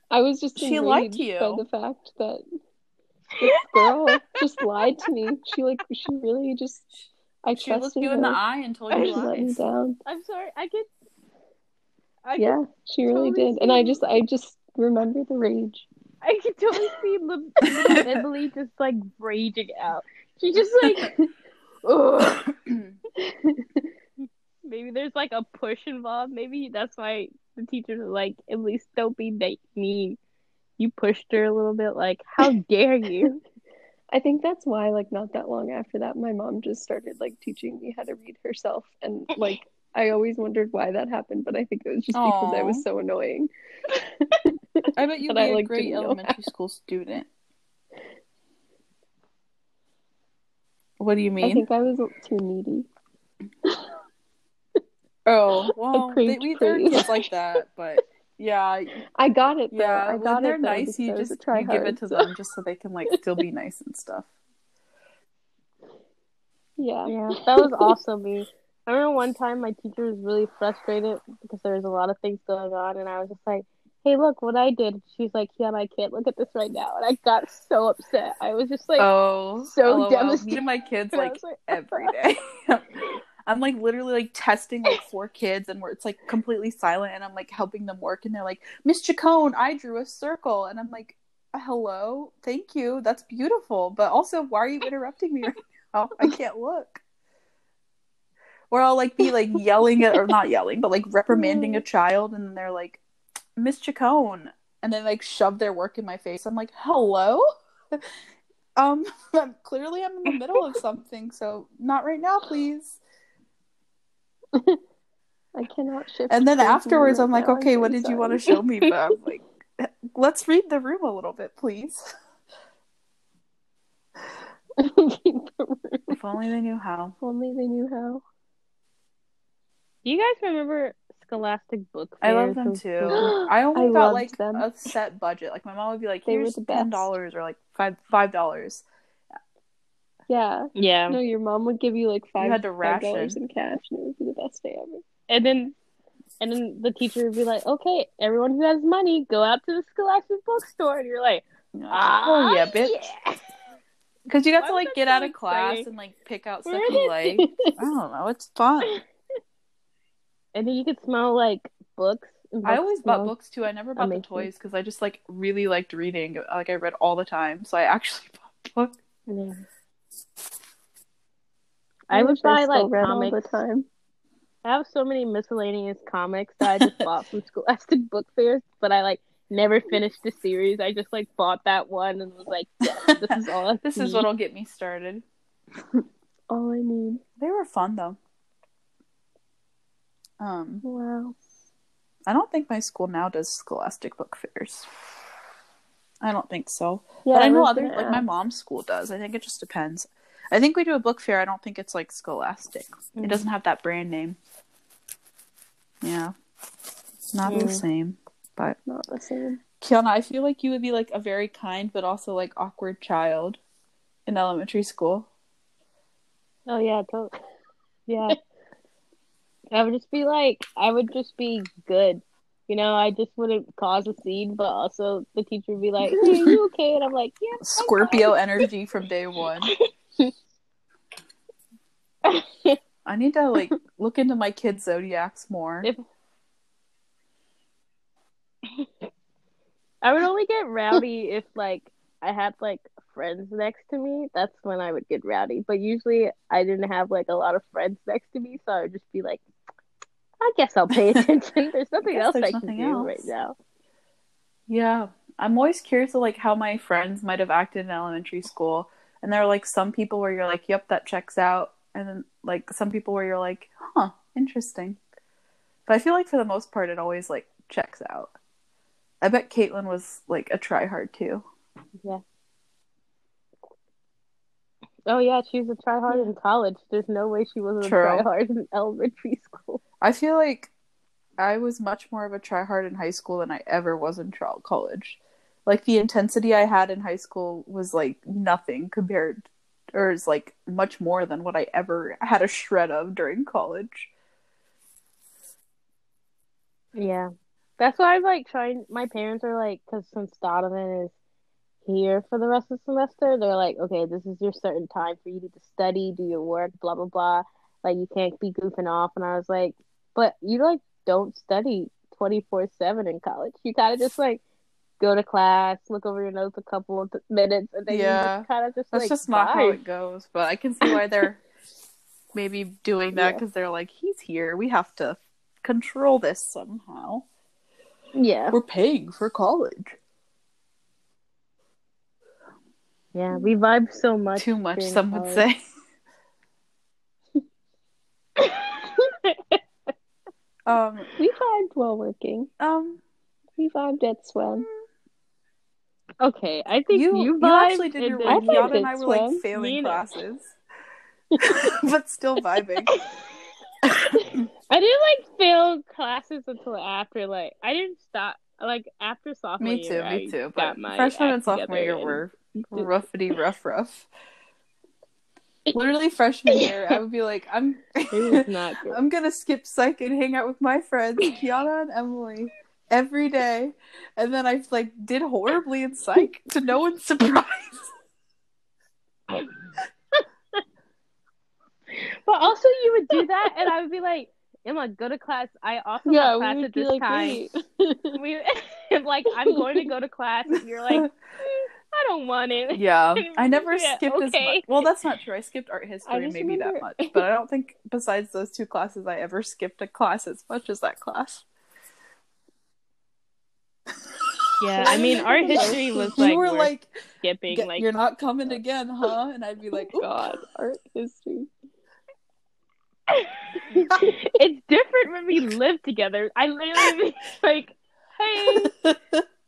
Speaker 3: I was just
Speaker 2: She lied
Speaker 3: enraged
Speaker 2: to you.
Speaker 3: by the fact that this girl just lied to me. She like she really just I
Speaker 2: She looked
Speaker 3: trusted
Speaker 2: you
Speaker 3: her.
Speaker 2: in the eye and told you
Speaker 3: She let me down.
Speaker 1: I'm sorry. I could. I could,
Speaker 3: Yeah, she really
Speaker 1: totally
Speaker 3: did. And I just I just remember the rage.
Speaker 1: I could totally see Lib- little Emily just like raging out. She just like. Ugh. Maybe there's like a push involved. Maybe that's why the teachers are like, at least don't be that mean. You pushed her a little bit. Like, how dare you?
Speaker 3: I think that's why, like, not that long after that, my mom just started like teaching me how to read herself, and like, I always wondered why that happened, but I think it was just because I was so annoying.
Speaker 2: I bet you'd
Speaker 3: But
Speaker 2: be
Speaker 3: I,
Speaker 2: a
Speaker 3: like,
Speaker 2: great elementary school student. What do you mean?
Speaker 3: I think I was too needy.
Speaker 2: Oh, well, they, we, there are kids like that, but yeah,
Speaker 3: I got it though.
Speaker 2: yeah.
Speaker 3: I
Speaker 2: when
Speaker 3: got
Speaker 2: they're
Speaker 3: it though,
Speaker 2: nice, you just
Speaker 3: I
Speaker 2: you
Speaker 3: try
Speaker 2: give it to
Speaker 3: so-
Speaker 2: them just so they can like still be nice and stuff.
Speaker 3: Yeah.
Speaker 1: Yeah, that was also me. I remember one time my teacher was really frustrated because there was a lot of things going on, and I was just like, "Hey, look what I did." She's like, "Yeah, I can't look at this right now," and I got so upset. I was just like,
Speaker 2: oh,
Speaker 1: so
Speaker 2: LOL. Me
Speaker 1: devastated.
Speaker 2: and my kids like
Speaker 1: like,
Speaker 2: every day. I'm like literally like testing like four kids and where it's like completely silent and I'm like helping them work and they're like, Miss Chacone, I drew a circle and I'm like, hello, thank you, that's beautiful. But also why are you interrupting me right now? I can't look. Or I'll like be like yelling at or not yelling, but like reprimanding a child and they're like, Miss Chacone and then like shove their work in my face. I'm like, hello? Um, I'm, clearly I'm in the middle of something, so not right now, please.
Speaker 3: I cannot shift.
Speaker 2: And then afterwards, I'm like, okay, what
Speaker 3: very
Speaker 2: did you want to show me? But I'm like, let's read the room a little bit, please. If only they knew how.
Speaker 3: If Only they knew how.
Speaker 1: "Do you guys remember Scholastic Book
Speaker 2: I love them too. I only
Speaker 3: I
Speaker 2: got like
Speaker 3: them.
Speaker 2: a set budget. Like my mom would be like, "Here's ten dollars," or like five five dollars."
Speaker 3: Yeah.
Speaker 1: Yeah,
Speaker 3: No, your mom would give you like five
Speaker 2: had to
Speaker 3: five dollars in cash, and it would be the best day ever.
Speaker 1: and then and then the teacher would be like, "Okay, everyone who has money, go out to the Scholastic bookstore," and you're like, "Ah,
Speaker 2: oh yeah, bitch.
Speaker 1: yeah."
Speaker 2: Because you got
Speaker 1: Why
Speaker 2: to like get
Speaker 1: so
Speaker 2: out of class
Speaker 1: exciting?
Speaker 2: and like pick out stuff
Speaker 1: Where
Speaker 2: you like. I don't know. It's fun.
Speaker 1: And then you could smell like books. and
Speaker 2: I always bought books too. I never bought
Speaker 1: amazing.
Speaker 2: the toys because I just like really liked reading. Like I read all the time, so I actually bought books.
Speaker 1: Yeah. I would buy like comics.
Speaker 3: all the time.
Speaker 1: I have so many miscellaneous comics that I just bought from Scholastic Book Fairs, but I like never finished the series. I just like bought that one and was like, "Yes, this is all. I
Speaker 2: this is what'll get me started.
Speaker 3: All I need.
Speaker 2: They were fun though. Um,
Speaker 3: Wow.
Speaker 2: I don't think my school now does Scholastic book fairs. I don't think so.
Speaker 3: Yeah,
Speaker 2: but I know other like my mom's school does. I think it just depends. I think we do a book fair. I don't think it's like Scholastic. It
Speaker 1: Mm.
Speaker 2: doesn't have that brand name. Yeah, not the
Speaker 1: Mm.
Speaker 2: same. But
Speaker 3: Not the same.
Speaker 2: Kiana, I feel like you would be like a very kind but also like awkward child in elementary school.
Speaker 1: Oh yeah, totally. Yeah. I would just be like, I would just be good. you know, I just wouldn't cause a scene, but also the teacher would be like, hey, "Are you okay?" And I'm like, "Yeah."
Speaker 2: Scorpio energy from day one. I need to like look into my kids' zodiacs more.
Speaker 1: If- I would only get rowdy if like I had like friends next to me. That's when I would get rowdy. But usually I didn't have like a lot of friends next to me, so I would just be like, I guess I'll pay attention. There's nothing
Speaker 2: guess
Speaker 1: else
Speaker 2: there's
Speaker 1: I can
Speaker 2: nothing
Speaker 1: do right now.
Speaker 2: Yeah, I'm always curious of like how my friends might have acted in elementary school, and there are like some people where you're like, "Yep, that checks out," and then like some people where you're like, "Huh, interesting." But I feel like for the most part, it always like checks out. I bet Caitlin was like a tryhard too. Yeah.
Speaker 1: Oh yeah, she was a tryhard in college. There's no way she wasn't
Speaker 2: True.
Speaker 1: a tryhard in elementary school.
Speaker 2: I feel like I was much more of a tryhard in high school than I ever was in college. Like the intensity I had in high school was like nothing compared, or is like much more than what I ever had a shred of during college.
Speaker 1: Yeah, that's why I'm like trying. My parents are like, because since Donovan is here for the rest of the semester, they're like, okay, this is your certain time for you to study, do your work, blah blah blah. Like you can't be goofing off. And I was like, but you like don't study twenty four seven in college. You kind of just like go to class, look over your notes a couple of minutes, and then you
Speaker 2: Yeah.
Speaker 1: just kind of just like
Speaker 2: That's
Speaker 1: like
Speaker 2: just not how it goes. But I can see why they're maybe doing that
Speaker 1: Yeah.
Speaker 2: because they're like, he's here. We have to control this somehow.
Speaker 1: Yeah,
Speaker 2: We're paying for college.
Speaker 1: yeah, we vibe so much.
Speaker 2: Too much, some would say. Um,
Speaker 3: We vibed while working.
Speaker 2: um,
Speaker 3: We vibed at swim.
Speaker 1: Okay, I think
Speaker 2: you,
Speaker 1: you,
Speaker 2: you, actually did your work. Kiana and I were like failing
Speaker 1: Nina.
Speaker 2: classes, but still vibing.
Speaker 1: I didn't like fail classes until after like I didn't stop like after sophomore year.
Speaker 2: me too,
Speaker 1: year.
Speaker 2: me too.
Speaker 1: got
Speaker 2: But
Speaker 1: my
Speaker 2: freshman and sophomore year
Speaker 1: and-
Speaker 2: were roughity rough rough. Literally freshman year, I would be like, I'm,
Speaker 1: It was not good.
Speaker 2: I'm gonna skip psych and hang out with my friends, Kiana and Emily, every day, and then I like did horribly in psych to no one's surprise.
Speaker 1: But also you would do that and I would be like, Emma, go to class. I also
Speaker 3: Yeah,
Speaker 1: have
Speaker 3: we
Speaker 1: class
Speaker 3: would
Speaker 1: at
Speaker 3: be
Speaker 1: this
Speaker 3: like,
Speaker 1: time. We and like I'm going to go to class and you're like, "Mm, I don't want it.
Speaker 2: Yeah, I never
Speaker 1: Yeah,
Speaker 2: skipped as much. Well, that's not true. I skipped art history
Speaker 3: just
Speaker 2: maybe that much, but I don't think besides those two classes I ever skipped a class as much as that class.
Speaker 1: Yeah, I mean art history was like
Speaker 2: you
Speaker 1: were
Speaker 2: like,
Speaker 1: skipping
Speaker 2: "Get-
Speaker 1: like
Speaker 2: "You're not coming again, huh?" And I'd be like, "Oop."
Speaker 3: God, art history.
Speaker 1: it's different when we live together. I literally be like, hey,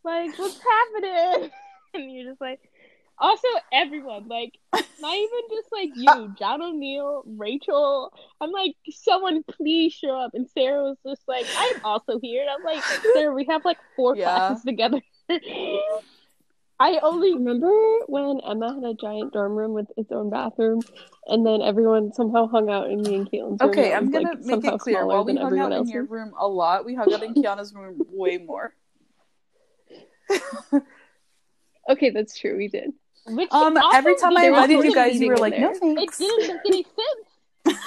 Speaker 1: like, what's happening? And you're just like, also everyone, like, not even just like you, John O'Neill, Rachel. I'm like, someone please show up. And Sarah was just like, I'm also here. And I'm like, Sarah, we have like four
Speaker 2: Yeah.
Speaker 1: classes together. I only
Speaker 3: Remember when Emma had a giant dorm room with its own bathroom, and then everyone somehow hung out in me and Caitlin's room?
Speaker 2: Okay, I'm
Speaker 3: was,
Speaker 2: gonna
Speaker 3: like,
Speaker 2: make it clear. While we hung out in your room a lot, we hung out in Kiana's room way more.
Speaker 3: Okay, that's true. We did.
Speaker 1: Which
Speaker 2: Um, every time I
Speaker 1: didn't-
Speaker 2: invited you guys, you were
Speaker 3: in
Speaker 2: like, "No, thanks."
Speaker 1: it didn't make any sense.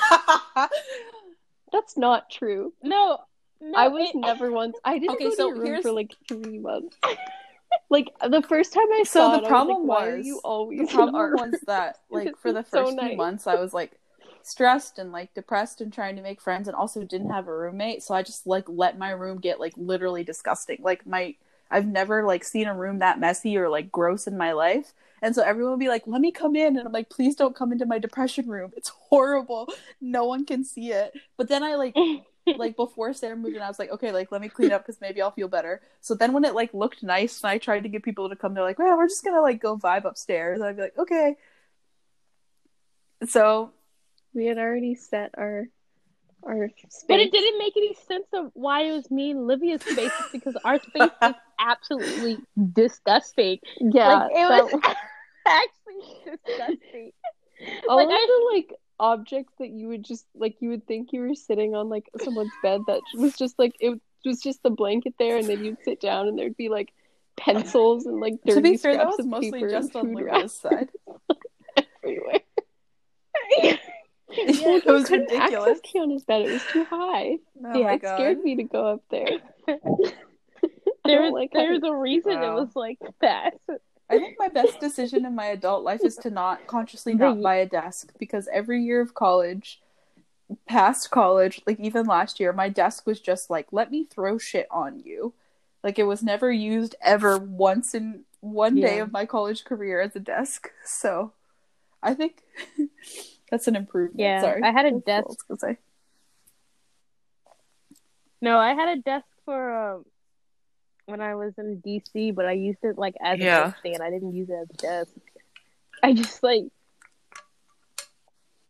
Speaker 3: That's not true.
Speaker 1: No, no,
Speaker 3: I was
Speaker 1: it-
Speaker 3: never once. I didn't
Speaker 2: Okay,
Speaker 3: go to
Speaker 2: so
Speaker 3: your room
Speaker 2: here's-
Speaker 3: for like three months. like the first time I
Speaker 2: So
Speaker 3: saw
Speaker 2: the
Speaker 3: it, I was
Speaker 2: problem
Speaker 3: like,
Speaker 2: was-
Speaker 3: you always
Speaker 2: the problem
Speaker 3: art?
Speaker 2: was that like for the
Speaker 3: is so
Speaker 2: first few
Speaker 3: nice.
Speaker 2: months i was like stressed and like depressed and trying to make friends and also didn't have a roommate so i just like let my room get like literally disgusting like my i've never like seen a room that messy or like gross in my life and so everyone would be like let me come in and i'm like please don't come into my depression room it's horrible no one can see it but then i like like before Sarah moved in, I was like, okay, like let me clean up because maybe I'll feel better. So then when it like looked nice and I tried to get people to come, they're like, well, we're just gonna like go vibe upstairs. And I'd be like, okay. So
Speaker 3: We had already set our our space.
Speaker 1: But it didn't make any sense of why it was me and Livia's space because our space was absolutely disgusting.
Speaker 3: Yeah,
Speaker 1: like it
Speaker 3: that-
Speaker 1: was actually disgusting.
Speaker 3: all
Speaker 1: like
Speaker 3: of
Speaker 1: I-
Speaker 3: the like objects that you would just like you would think you were sitting on like someone's bed that was just like it was just the blanket there, and then you'd sit down, and there'd be like pencils and like dirty
Speaker 2: to be fair, that
Speaker 3: scraps
Speaker 2: was
Speaker 3: of
Speaker 2: mostly
Speaker 3: paper
Speaker 2: just on
Speaker 3: food
Speaker 2: Lyra's side.
Speaker 3: everywhere.
Speaker 2: yeah, it was
Speaker 3: couldn't
Speaker 2: ridiculous.
Speaker 3: access Kiana's bed; it was too high.
Speaker 2: Oh
Speaker 1: Yeah,
Speaker 3: It
Speaker 2: god.
Speaker 3: scared me to go up there.
Speaker 1: There was
Speaker 3: like
Speaker 1: there was a reason
Speaker 2: Wow.
Speaker 1: it was like that.
Speaker 2: I think my best decision in my adult life is to not consciously not buy a desk because every year of college, past college, like even last year, my desk was just like, let me throw shit on you. Like it was never used ever once in one day of my college career as a desk. So I think that's an improvement.
Speaker 1: Yeah,
Speaker 2: Sorry.
Speaker 1: I had a desk.
Speaker 2: I.
Speaker 1: No, I had a desk for um when I was in DC, but I used it like as a
Speaker 2: Yeah.
Speaker 1: book stand. I didn't use it as a desk. I just like,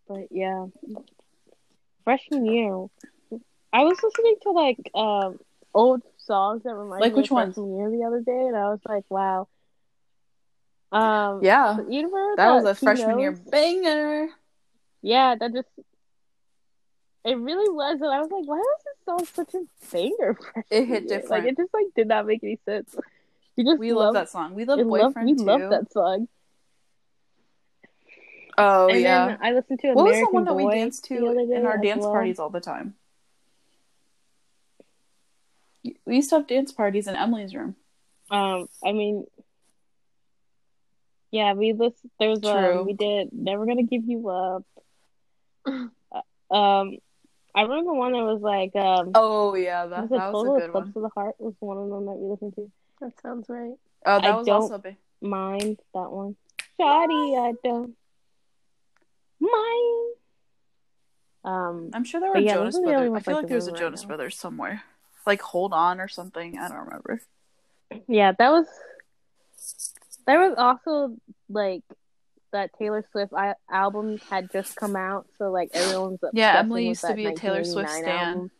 Speaker 1: but yeah, freshman year, I was listening to like um old songs that remind
Speaker 2: Like
Speaker 1: me
Speaker 2: which
Speaker 1: of
Speaker 2: ones?
Speaker 1: freshman year the other day, and I was like, wow. Um,
Speaker 2: Yeah.
Speaker 1: you remember
Speaker 2: That was a freshman year banger.
Speaker 1: Yeah, that just it really was, and I was like, why was this song such a banger?
Speaker 2: It hit different.
Speaker 1: Like it just like did not make any sense. You just
Speaker 2: We love that song. We love
Speaker 1: it loved-
Speaker 2: Boyfriend
Speaker 1: we
Speaker 2: too.
Speaker 1: love that song.
Speaker 2: Oh
Speaker 1: and
Speaker 2: yeah.
Speaker 1: then I listened to
Speaker 2: what was
Speaker 1: American
Speaker 2: the one that we danced to in our dance
Speaker 1: well.
Speaker 2: parties all the time? We used to have dance parties in Emily's room.
Speaker 1: Um, I mean, yeah, we list. There's
Speaker 2: True.
Speaker 1: um, we did Never Gonna Give You Up. Uh, um, I remember one that was like um,
Speaker 2: Oh yeah, that,
Speaker 1: was it
Speaker 2: that was
Speaker 1: Total
Speaker 2: a good
Speaker 1: Eclipse
Speaker 2: one.
Speaker 1: of the Heart was one of them that we listened to.
Speaker 3: That sounds right.
Speaker 2: Oh, that
Speaker 1: I
Speaker 2: was
Speaker 1: don't-
Speaker 2: also a big.
Speaker 1: Mind that one. Shoddy, I don't mind. Um,
Speaker 2: I'm sure there were
Speaker 1: yeah,
Speaker 2: Jonas
Speaker 1: those are the only
Speaker 2: Brothers. I feel
Speaker 1: I
Speaker 2: like there was a
Speaker 1: right
Speaker 2: Jonas
Speaker 1: now.
Speaker 2: Brothers somewhere. Like Hold On or something. I don't remember.
Speaker 1: yeah, that was. There was also like that Taylor Swift I- album had just come out, so like everyone's
Speaker 2: Yeah,
Speaker 1: obsessing
Speaker 2: Emily
Speaker 1: with
Speaker 2: used to
Speaker 1: that
Speaker 2: be a Taylor Swift
Speaker 1: 1989
Speaker 2: stan.
Speaker 1: album.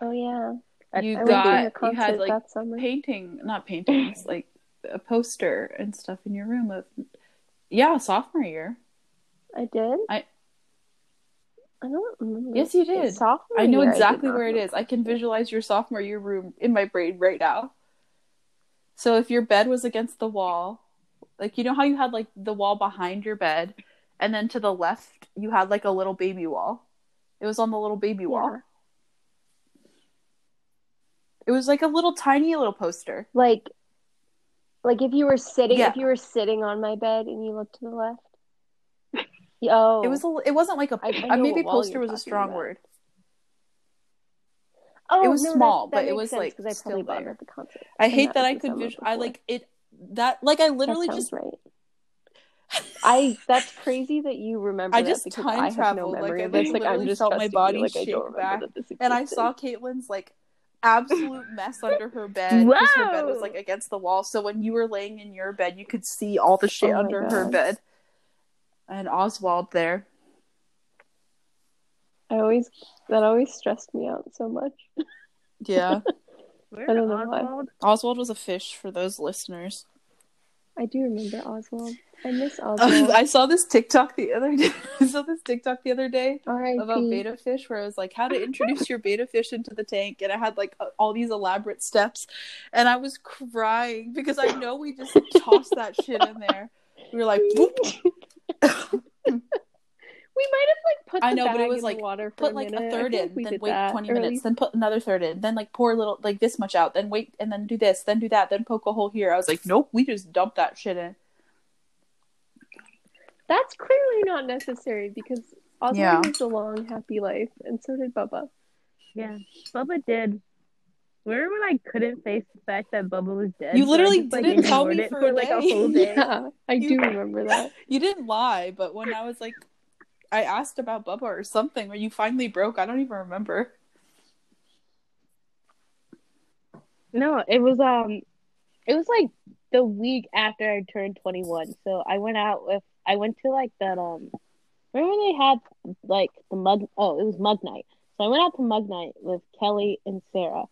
Speaker 3: Oh yeah,
Speaker 1: I-
Speaker 2: You
Speaker 3: I
Speaker 1: I
Speaker 3: went to
Speaker 2: got-
Speaker 3: her
Speaker 2: you had, like,
Speaker 3: that.
Speaker 2: Painting, not paintings, like a poster and stuff in your room of. Yeah, sophomore year.
Speaker 3: I did.
Speaker 2: I-
Speaker 3: I don't remember.
Speaker 2: Yes, you
Speaker 3: It
Speaker 2: did.
Speaker 3: sophomore
Speaker 2: I know
Speaker 3: year,
Speaker 2: exactly
Speaker 3: not
Speaker 2: where it is. I can visualize your sophomore year room in my brain right now. So if your bed was against the wall, like you know how you had like the wall behind your bed, and then to the left you had like a little baby wall. It was on the little baby wall. It was like a little tiny little poster.
Speaker 3: Like, like if you were sitting,
Speaker 2: Yeah.
Speaker 3: if you were sitting on my bed and you looked to the left. Oh,
Speaker 2: It was a, it wasn't like a
Speaker 3: I- I
Speaker 2: maybe poster was a strong
Speaker 3: about.
Speaker 2: word.
Speaker 3: Oh,
Speaker 2: it was
Speaker 3: no,
Speaker 2: small,
Speaker 3: that
Speaker 2: but it was,
Speaker 3: sense,
Speaker 2: like,
Speaker 3: I
Speaker 2: still
Speaker 3: probably bought it
Speaker 2: there.
Speaker 3: at the concert.
Speaker 2: I hate
Speaker 3: that
Speaker 2: that I could visual. I like it. That like I literally just
Speaker 3: right. I that's crazy that you remember.
Speaker 2: I just time
Speaker 3: I have no
Speaker 2: like,
Speaker 3: memory
Speaker 2: I
Speaker 3: of this. Like I'm just
Speaker 2: felt my body
Speaker 3: you. Like
Speaker 2: shake back, and I saw Caitlin's like absolute mess under her bed because her bed was like against the wall. So when you were laying in your bed, you could see all the shit
Speaker 3: Oh
Speaker 2: under her bed. And Oswald there.
Speaker 3: I always that always stressed me out so much.
Speaker 2: Yeah,
Speaker 1: Where's
Speaker 3: I don't know why.
Speaker 1: Oswald?
Speaker 2: Oswald was a fish for those listeners.
Speaker 3: I do remember Oswald. I miss Oswald.
Speaker 2: I saw this TikTok the other day. I saw this TikTok the other day
Speaker 3: R.I.P.
Speaker 2: about betta fish where it was like how to introduce your betta fish into the tank and i had like all these elaborate steps and i was crying because i know we just tossed that shit in there we were like boop.
Speaker 3: We might have like put. The
Speaker 2: I know, but it was,
Speaker 3: in
Speaker 2: like,
Speaker 3: water for
Speaker 2: put
Speaker 3: a
Speaker 2: like
Speaker 3: minute.
Speaker 2: a
Speaker 3: I
Speaker 2: third in
Speaker 3: like
Speaker 2: then wait
Speaker 3: that,
Speaker 2: 20
Speaker 3: or
Speaker 2: minutes
Speaker 3: least-
Speaker 2: then put another third in then like pour a little like this much out then wait and then do this then do that then poke a hole here i was like nope we just dumped that shit in
Speaker 3: That's clearly not necessary because Oswald
Speaker 2: Yeah.
Speaker 3: lives a long, happy life, and so did Bubba.
Speaker 1: Yeah, Bubba did. Remember when I couldn't face the fact that Bubba was dead?
Speaker 2: You
Speaker 1: so
Speaker 2: literally
Speaker 1: just, like,
Speaker 2: didn't tell me
Speaker 1: it
Speaker 2: for a
Speaker 1: like a whole day.
Speaker 3: Yeah, I
Speaker 2: You-
Speaker 3: do remember that.
Speaker 2: you didn't lie but when i was like i asked about bubba or something where you finally broke i don't even remember
Speaker 1: No, it was um, it was like the week after I turned twenty one. So I went out with I went to like that um, remember when they had like the mug? Oh, it was mug night. So I went out to mug night with Kelly and Sarah,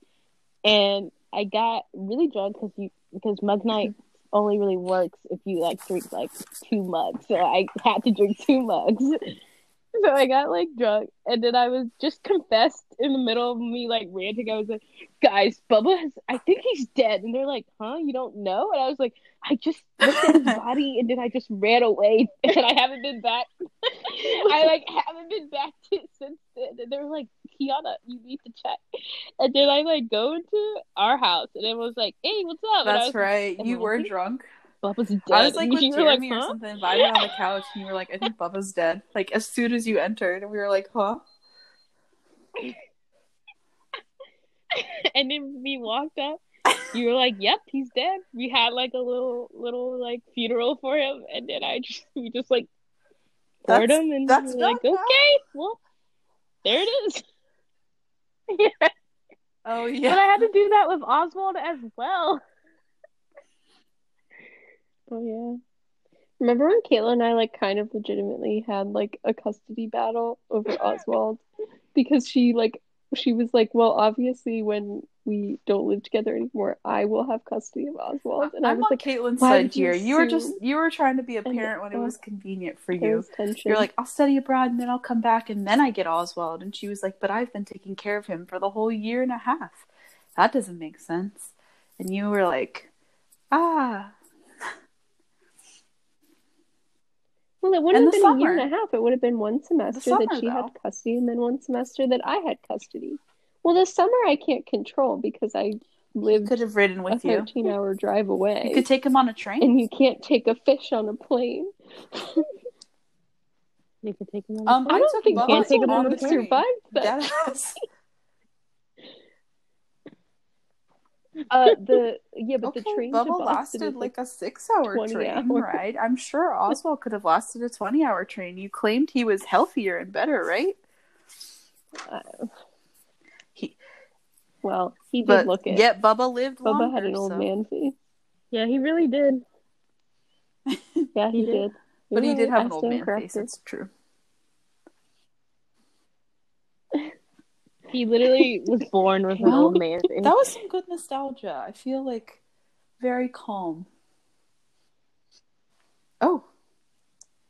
Speaker 1: and I got really drunk because you because mug night only really works if you like drink like two mugs. So I had to drink two mugs. so I got like drunk, and then I was just confessed in the middle of me like ranting. I was like, "Guys, Bubba has, I think he's dead," and they're like, "Huh? You don't know?" And I was like, "I just looked at his body, and then I just ran away, and I haven't been back. I like haven't been back to since then." And they were like, "Kiana, you need to check." And then I like go into our house, and it was like, "Hey, what's up?" And I
Speaker 2: That's right.
Speaker 1: "Am
Speaker 2: You were drunk.
Speaker 1: Bubba's dead.
Speaker 2: I was like
Speaker 1: And
Speaker 2: with
Speaker 1: you were like,
Speaker 2: Jeremy or
Speaker 1: "Huh?"
Speaker 2: something, vibing on the couch, and you were like, "I think Bubba's dead." Like as soon as you entered, and we were like, "Huh?"
Speaker 1: and then we walked up. You were like, "Yep, he's dead." We had like a little, little like funeral for him, and then I just, we just like poured him, and
Speaker 2: that's
Speaker 1: we were like. "Okay, well, there it is." Oh, yeah,
Speaker 2: Oh yeah. but.
Speaker 1: I had to do that with Oswald as well.
Speaker 3: Oh yeah. Remember when Kayla and I like kind of legitimately had like a custody battle over Oswald because she like she was like, well, obviously when we don't live together anymore, I will have custody of Oswald, and I
Speaker 2: I'm
Speaker 3: was
Speaker 2: on
Speaker 3: like,
Speaker 2: Caitlin's
Speaker 3: why
Speaker 2: side
Speaker 3: did you.
Speaker 2: You were just you were trying to be a parent when it was convenient for you. You're like, I'll study abroad and then I'll come back and then I get Oswald. And she was like, but I've been taking care of him for the whole year and a half. That doesn't make sense. And you were like, ah.
Speaker 3: Well, it wouldn't have
Speaker 2: the
Speaker 3: been a year and a half. It would have been one semester
Speaker 2: summer,
Speaker 3: that she had custody, and then one semester that I had custody. Well, the summer I can't control because I
Speaker 2: You
Speaker 3: lived
Speaker 2: could have ridden
Speaker 3: a
Speaker 2: with you.
Speaker 3: 13 hour drive away.
Speaker 2: You could take him on a train.
Speaker 3: and you can't take a fish on a plane.
Speaker 1: You could take him on.
Speaker 2: Um,
Speaker 1: the
Speaker 2: I don't
Speaker 3: think
Speaker 2: you
Speaker 1: can't take him
Speaker 2: on
Speaker 1: a
Speaker 2: the
Speaker 1: the
Speaker 2: train.
Speaker 3: survived that. Uh, the yeah, but
Speaker 2: okay,
Speaker 3: the train
Speaker 2: Bubba
Speaker 3: to
Speaker 2: lasted like
Speaker 3: like
Speaker 2: a six-hour train
Speaker 3: hours.
Speaker 2: ride. I'm sure Oswald could have lasted a twenty-hour train. You claimed he was healthier and better, right?
Speaker 3: uh,
Speaker 2: He,
Speaker 3: well, he did
Speaker 2: but
Speaker 3: look it.
Speaker 2: yet Bubba lived
Speaker 3: Bubba
Speaker 2: longer.
Speaker 3: had an old
Speaker 2: so-
Speaker 3: man face.
Speaker 1: Yeah, he really did.
Speaker 3: Yeah, he,
Speaker 1: He did.
Speaker 3: did.
Speaker 2: But he did have
Speaker 3: I
Speaker 2: an old man face.
Speaker 3: corrected.
Speaker 2: It's true.
Speaker 1: He literally was born with an old man.
Speaker 2: That was some good nostalgia. I feel like very calm. Oh,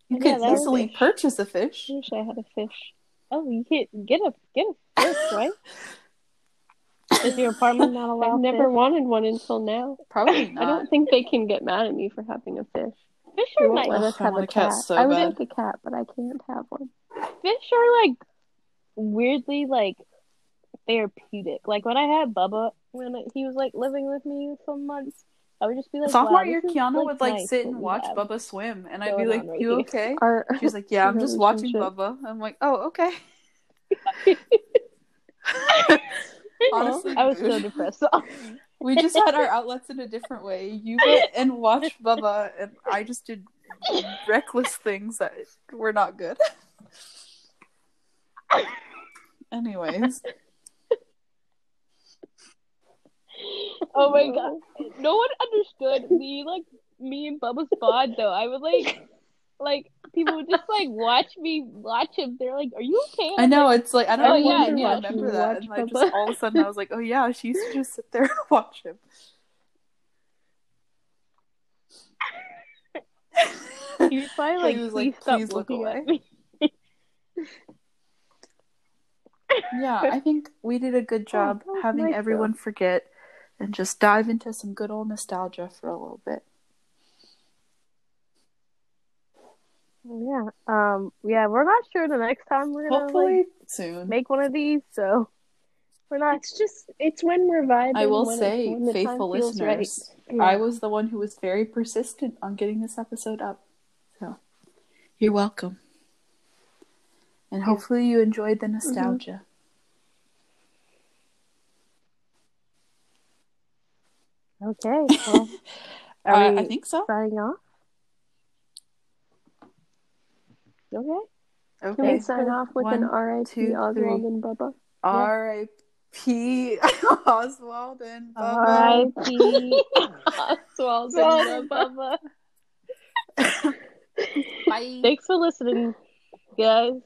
Speaker 2: you
Speaker 3: Yeah,
Speaker 2: could
Speaker 3: that
Speaker 2: easily
Speaker 3: fish.
Speaker 2: purchase a fish.
Speaker 3: I wish I had a fish.
Speaker 1: Oh, you can't get a get a fish, right? Is your apartment not allowed?
Speaker 3: I've never
Speaker 1: fish?
Speaker 3: wanted one until now.
Speaker 2: Probably
Speaker 3: I don't think they can get mad at me for having a fish.
Speaker 1: Fish are
Speaker 3: won't
Speaker 1: like
Speaker 3: let us have a
Speaker 2: a cat
Speaker 3: cat.
Speaker 2: so
Speaker 3: I would
Speaker 2: bad.
Speaker 3: like a cat, but I can't have one.
Speaker 1: fish are like weirdly like therapeutic. Like when I had Bubba when he was like living with me for months, I would just be like,
Speaker 2: Sophomore
Speaker 1: wow,
Speaker 2: year, Kiana
Speaker 1: like,
Speaker 2: would like
Speaker 1: nice
Speaker 2: sit and watch
Speaker 1: have.
Speaker 2: Bubba swim, and I'd be
Speaker 1: going
Speaker 2: like,
Speaker 1: right
Speaker 2: "You
Speaker 1: here."
Speaker 2: okay?"
Speaker 3: Our
Speaker 2: She's like, "Yeah, I'm just watching
Speaker 3: relationship-
Speaker 2: Bubba." I'm like, "Oh, okay." Honestly,
Speaker 1: I was so depressed.
Speaker 2: We just had our outlets in a different way. You went and watched Bubba, and I just did reckless things that were not good. Anyways,
Speaker 1: oh my god, no one understood me like me and Bubba's bond though. I would like like people would just like watch me watch him. They're like, "Are you okay?"
Speaker 2: I know it's like I don't
Speaker 1: Oh,
Speaker 2: know
Speaker 1: yeah,
Speaker 2: why I
Speaker 1: yeah.
Speaker 2: remember that,
Speaker 3: watch
Speaker 2: and I just all of a sudden I was like, "Oh yeah, she used to just sit there and watch him."
Speaker 1: He was probably like,
Speaker 2: He was
Speaker 1: "Please
Speaker 2: like,
Speaker 1: stop
Speaker 2: "Please look away." yeah, I think we did a good oh, job
Speaker 3: that was
Speaker 2: having
Speaker 3: nice,
Speaker 2: everyone forget and just dive into some good old nostalgia for a little bit.
Speaker 1: Yeah. Um. Yeah, we're not sure the next time we're gonna
Speaker 2: Hopefully
Speaker 1: like
Speaker 2: soon.
Speaker 1: make one of these. So we're not.
Speaker 3: It's just it's when we're vibing.
Speaker 2: I will
Speaker 3: when it-
Speaker 2: say,
Speaker 3: when
Speaker 2: faithful
Speaker 3: feels right.
Speaker 2: listeners,
Speaker 1: Yeah.
Speaker 2: I was the one who was very persistent on getting this episode up. So, you're welcome. And hopefully you enjoyed the nostalgia.
Speaker 1: Okay. Well, are
Speaker 2: Uh,
Speaker 1: we
Speaker 2: I think so.
Speaker 1: signing off? Okay.
Speaker 3: Can
Speaker 2: Okay.
Speaker 3: we sign off with an R.I.P.
Speaker 2: two,
Speaker 3: Oswald and Bubba?
Speaker 2: R.I.P. Oswald and Bubba.
Speaker 1: R.I.P.
Speaker 3: Oswald
Speaker 1: and Bubba.
Speaker 2: Bye.
Speaker 1: Thanks for listening, guys.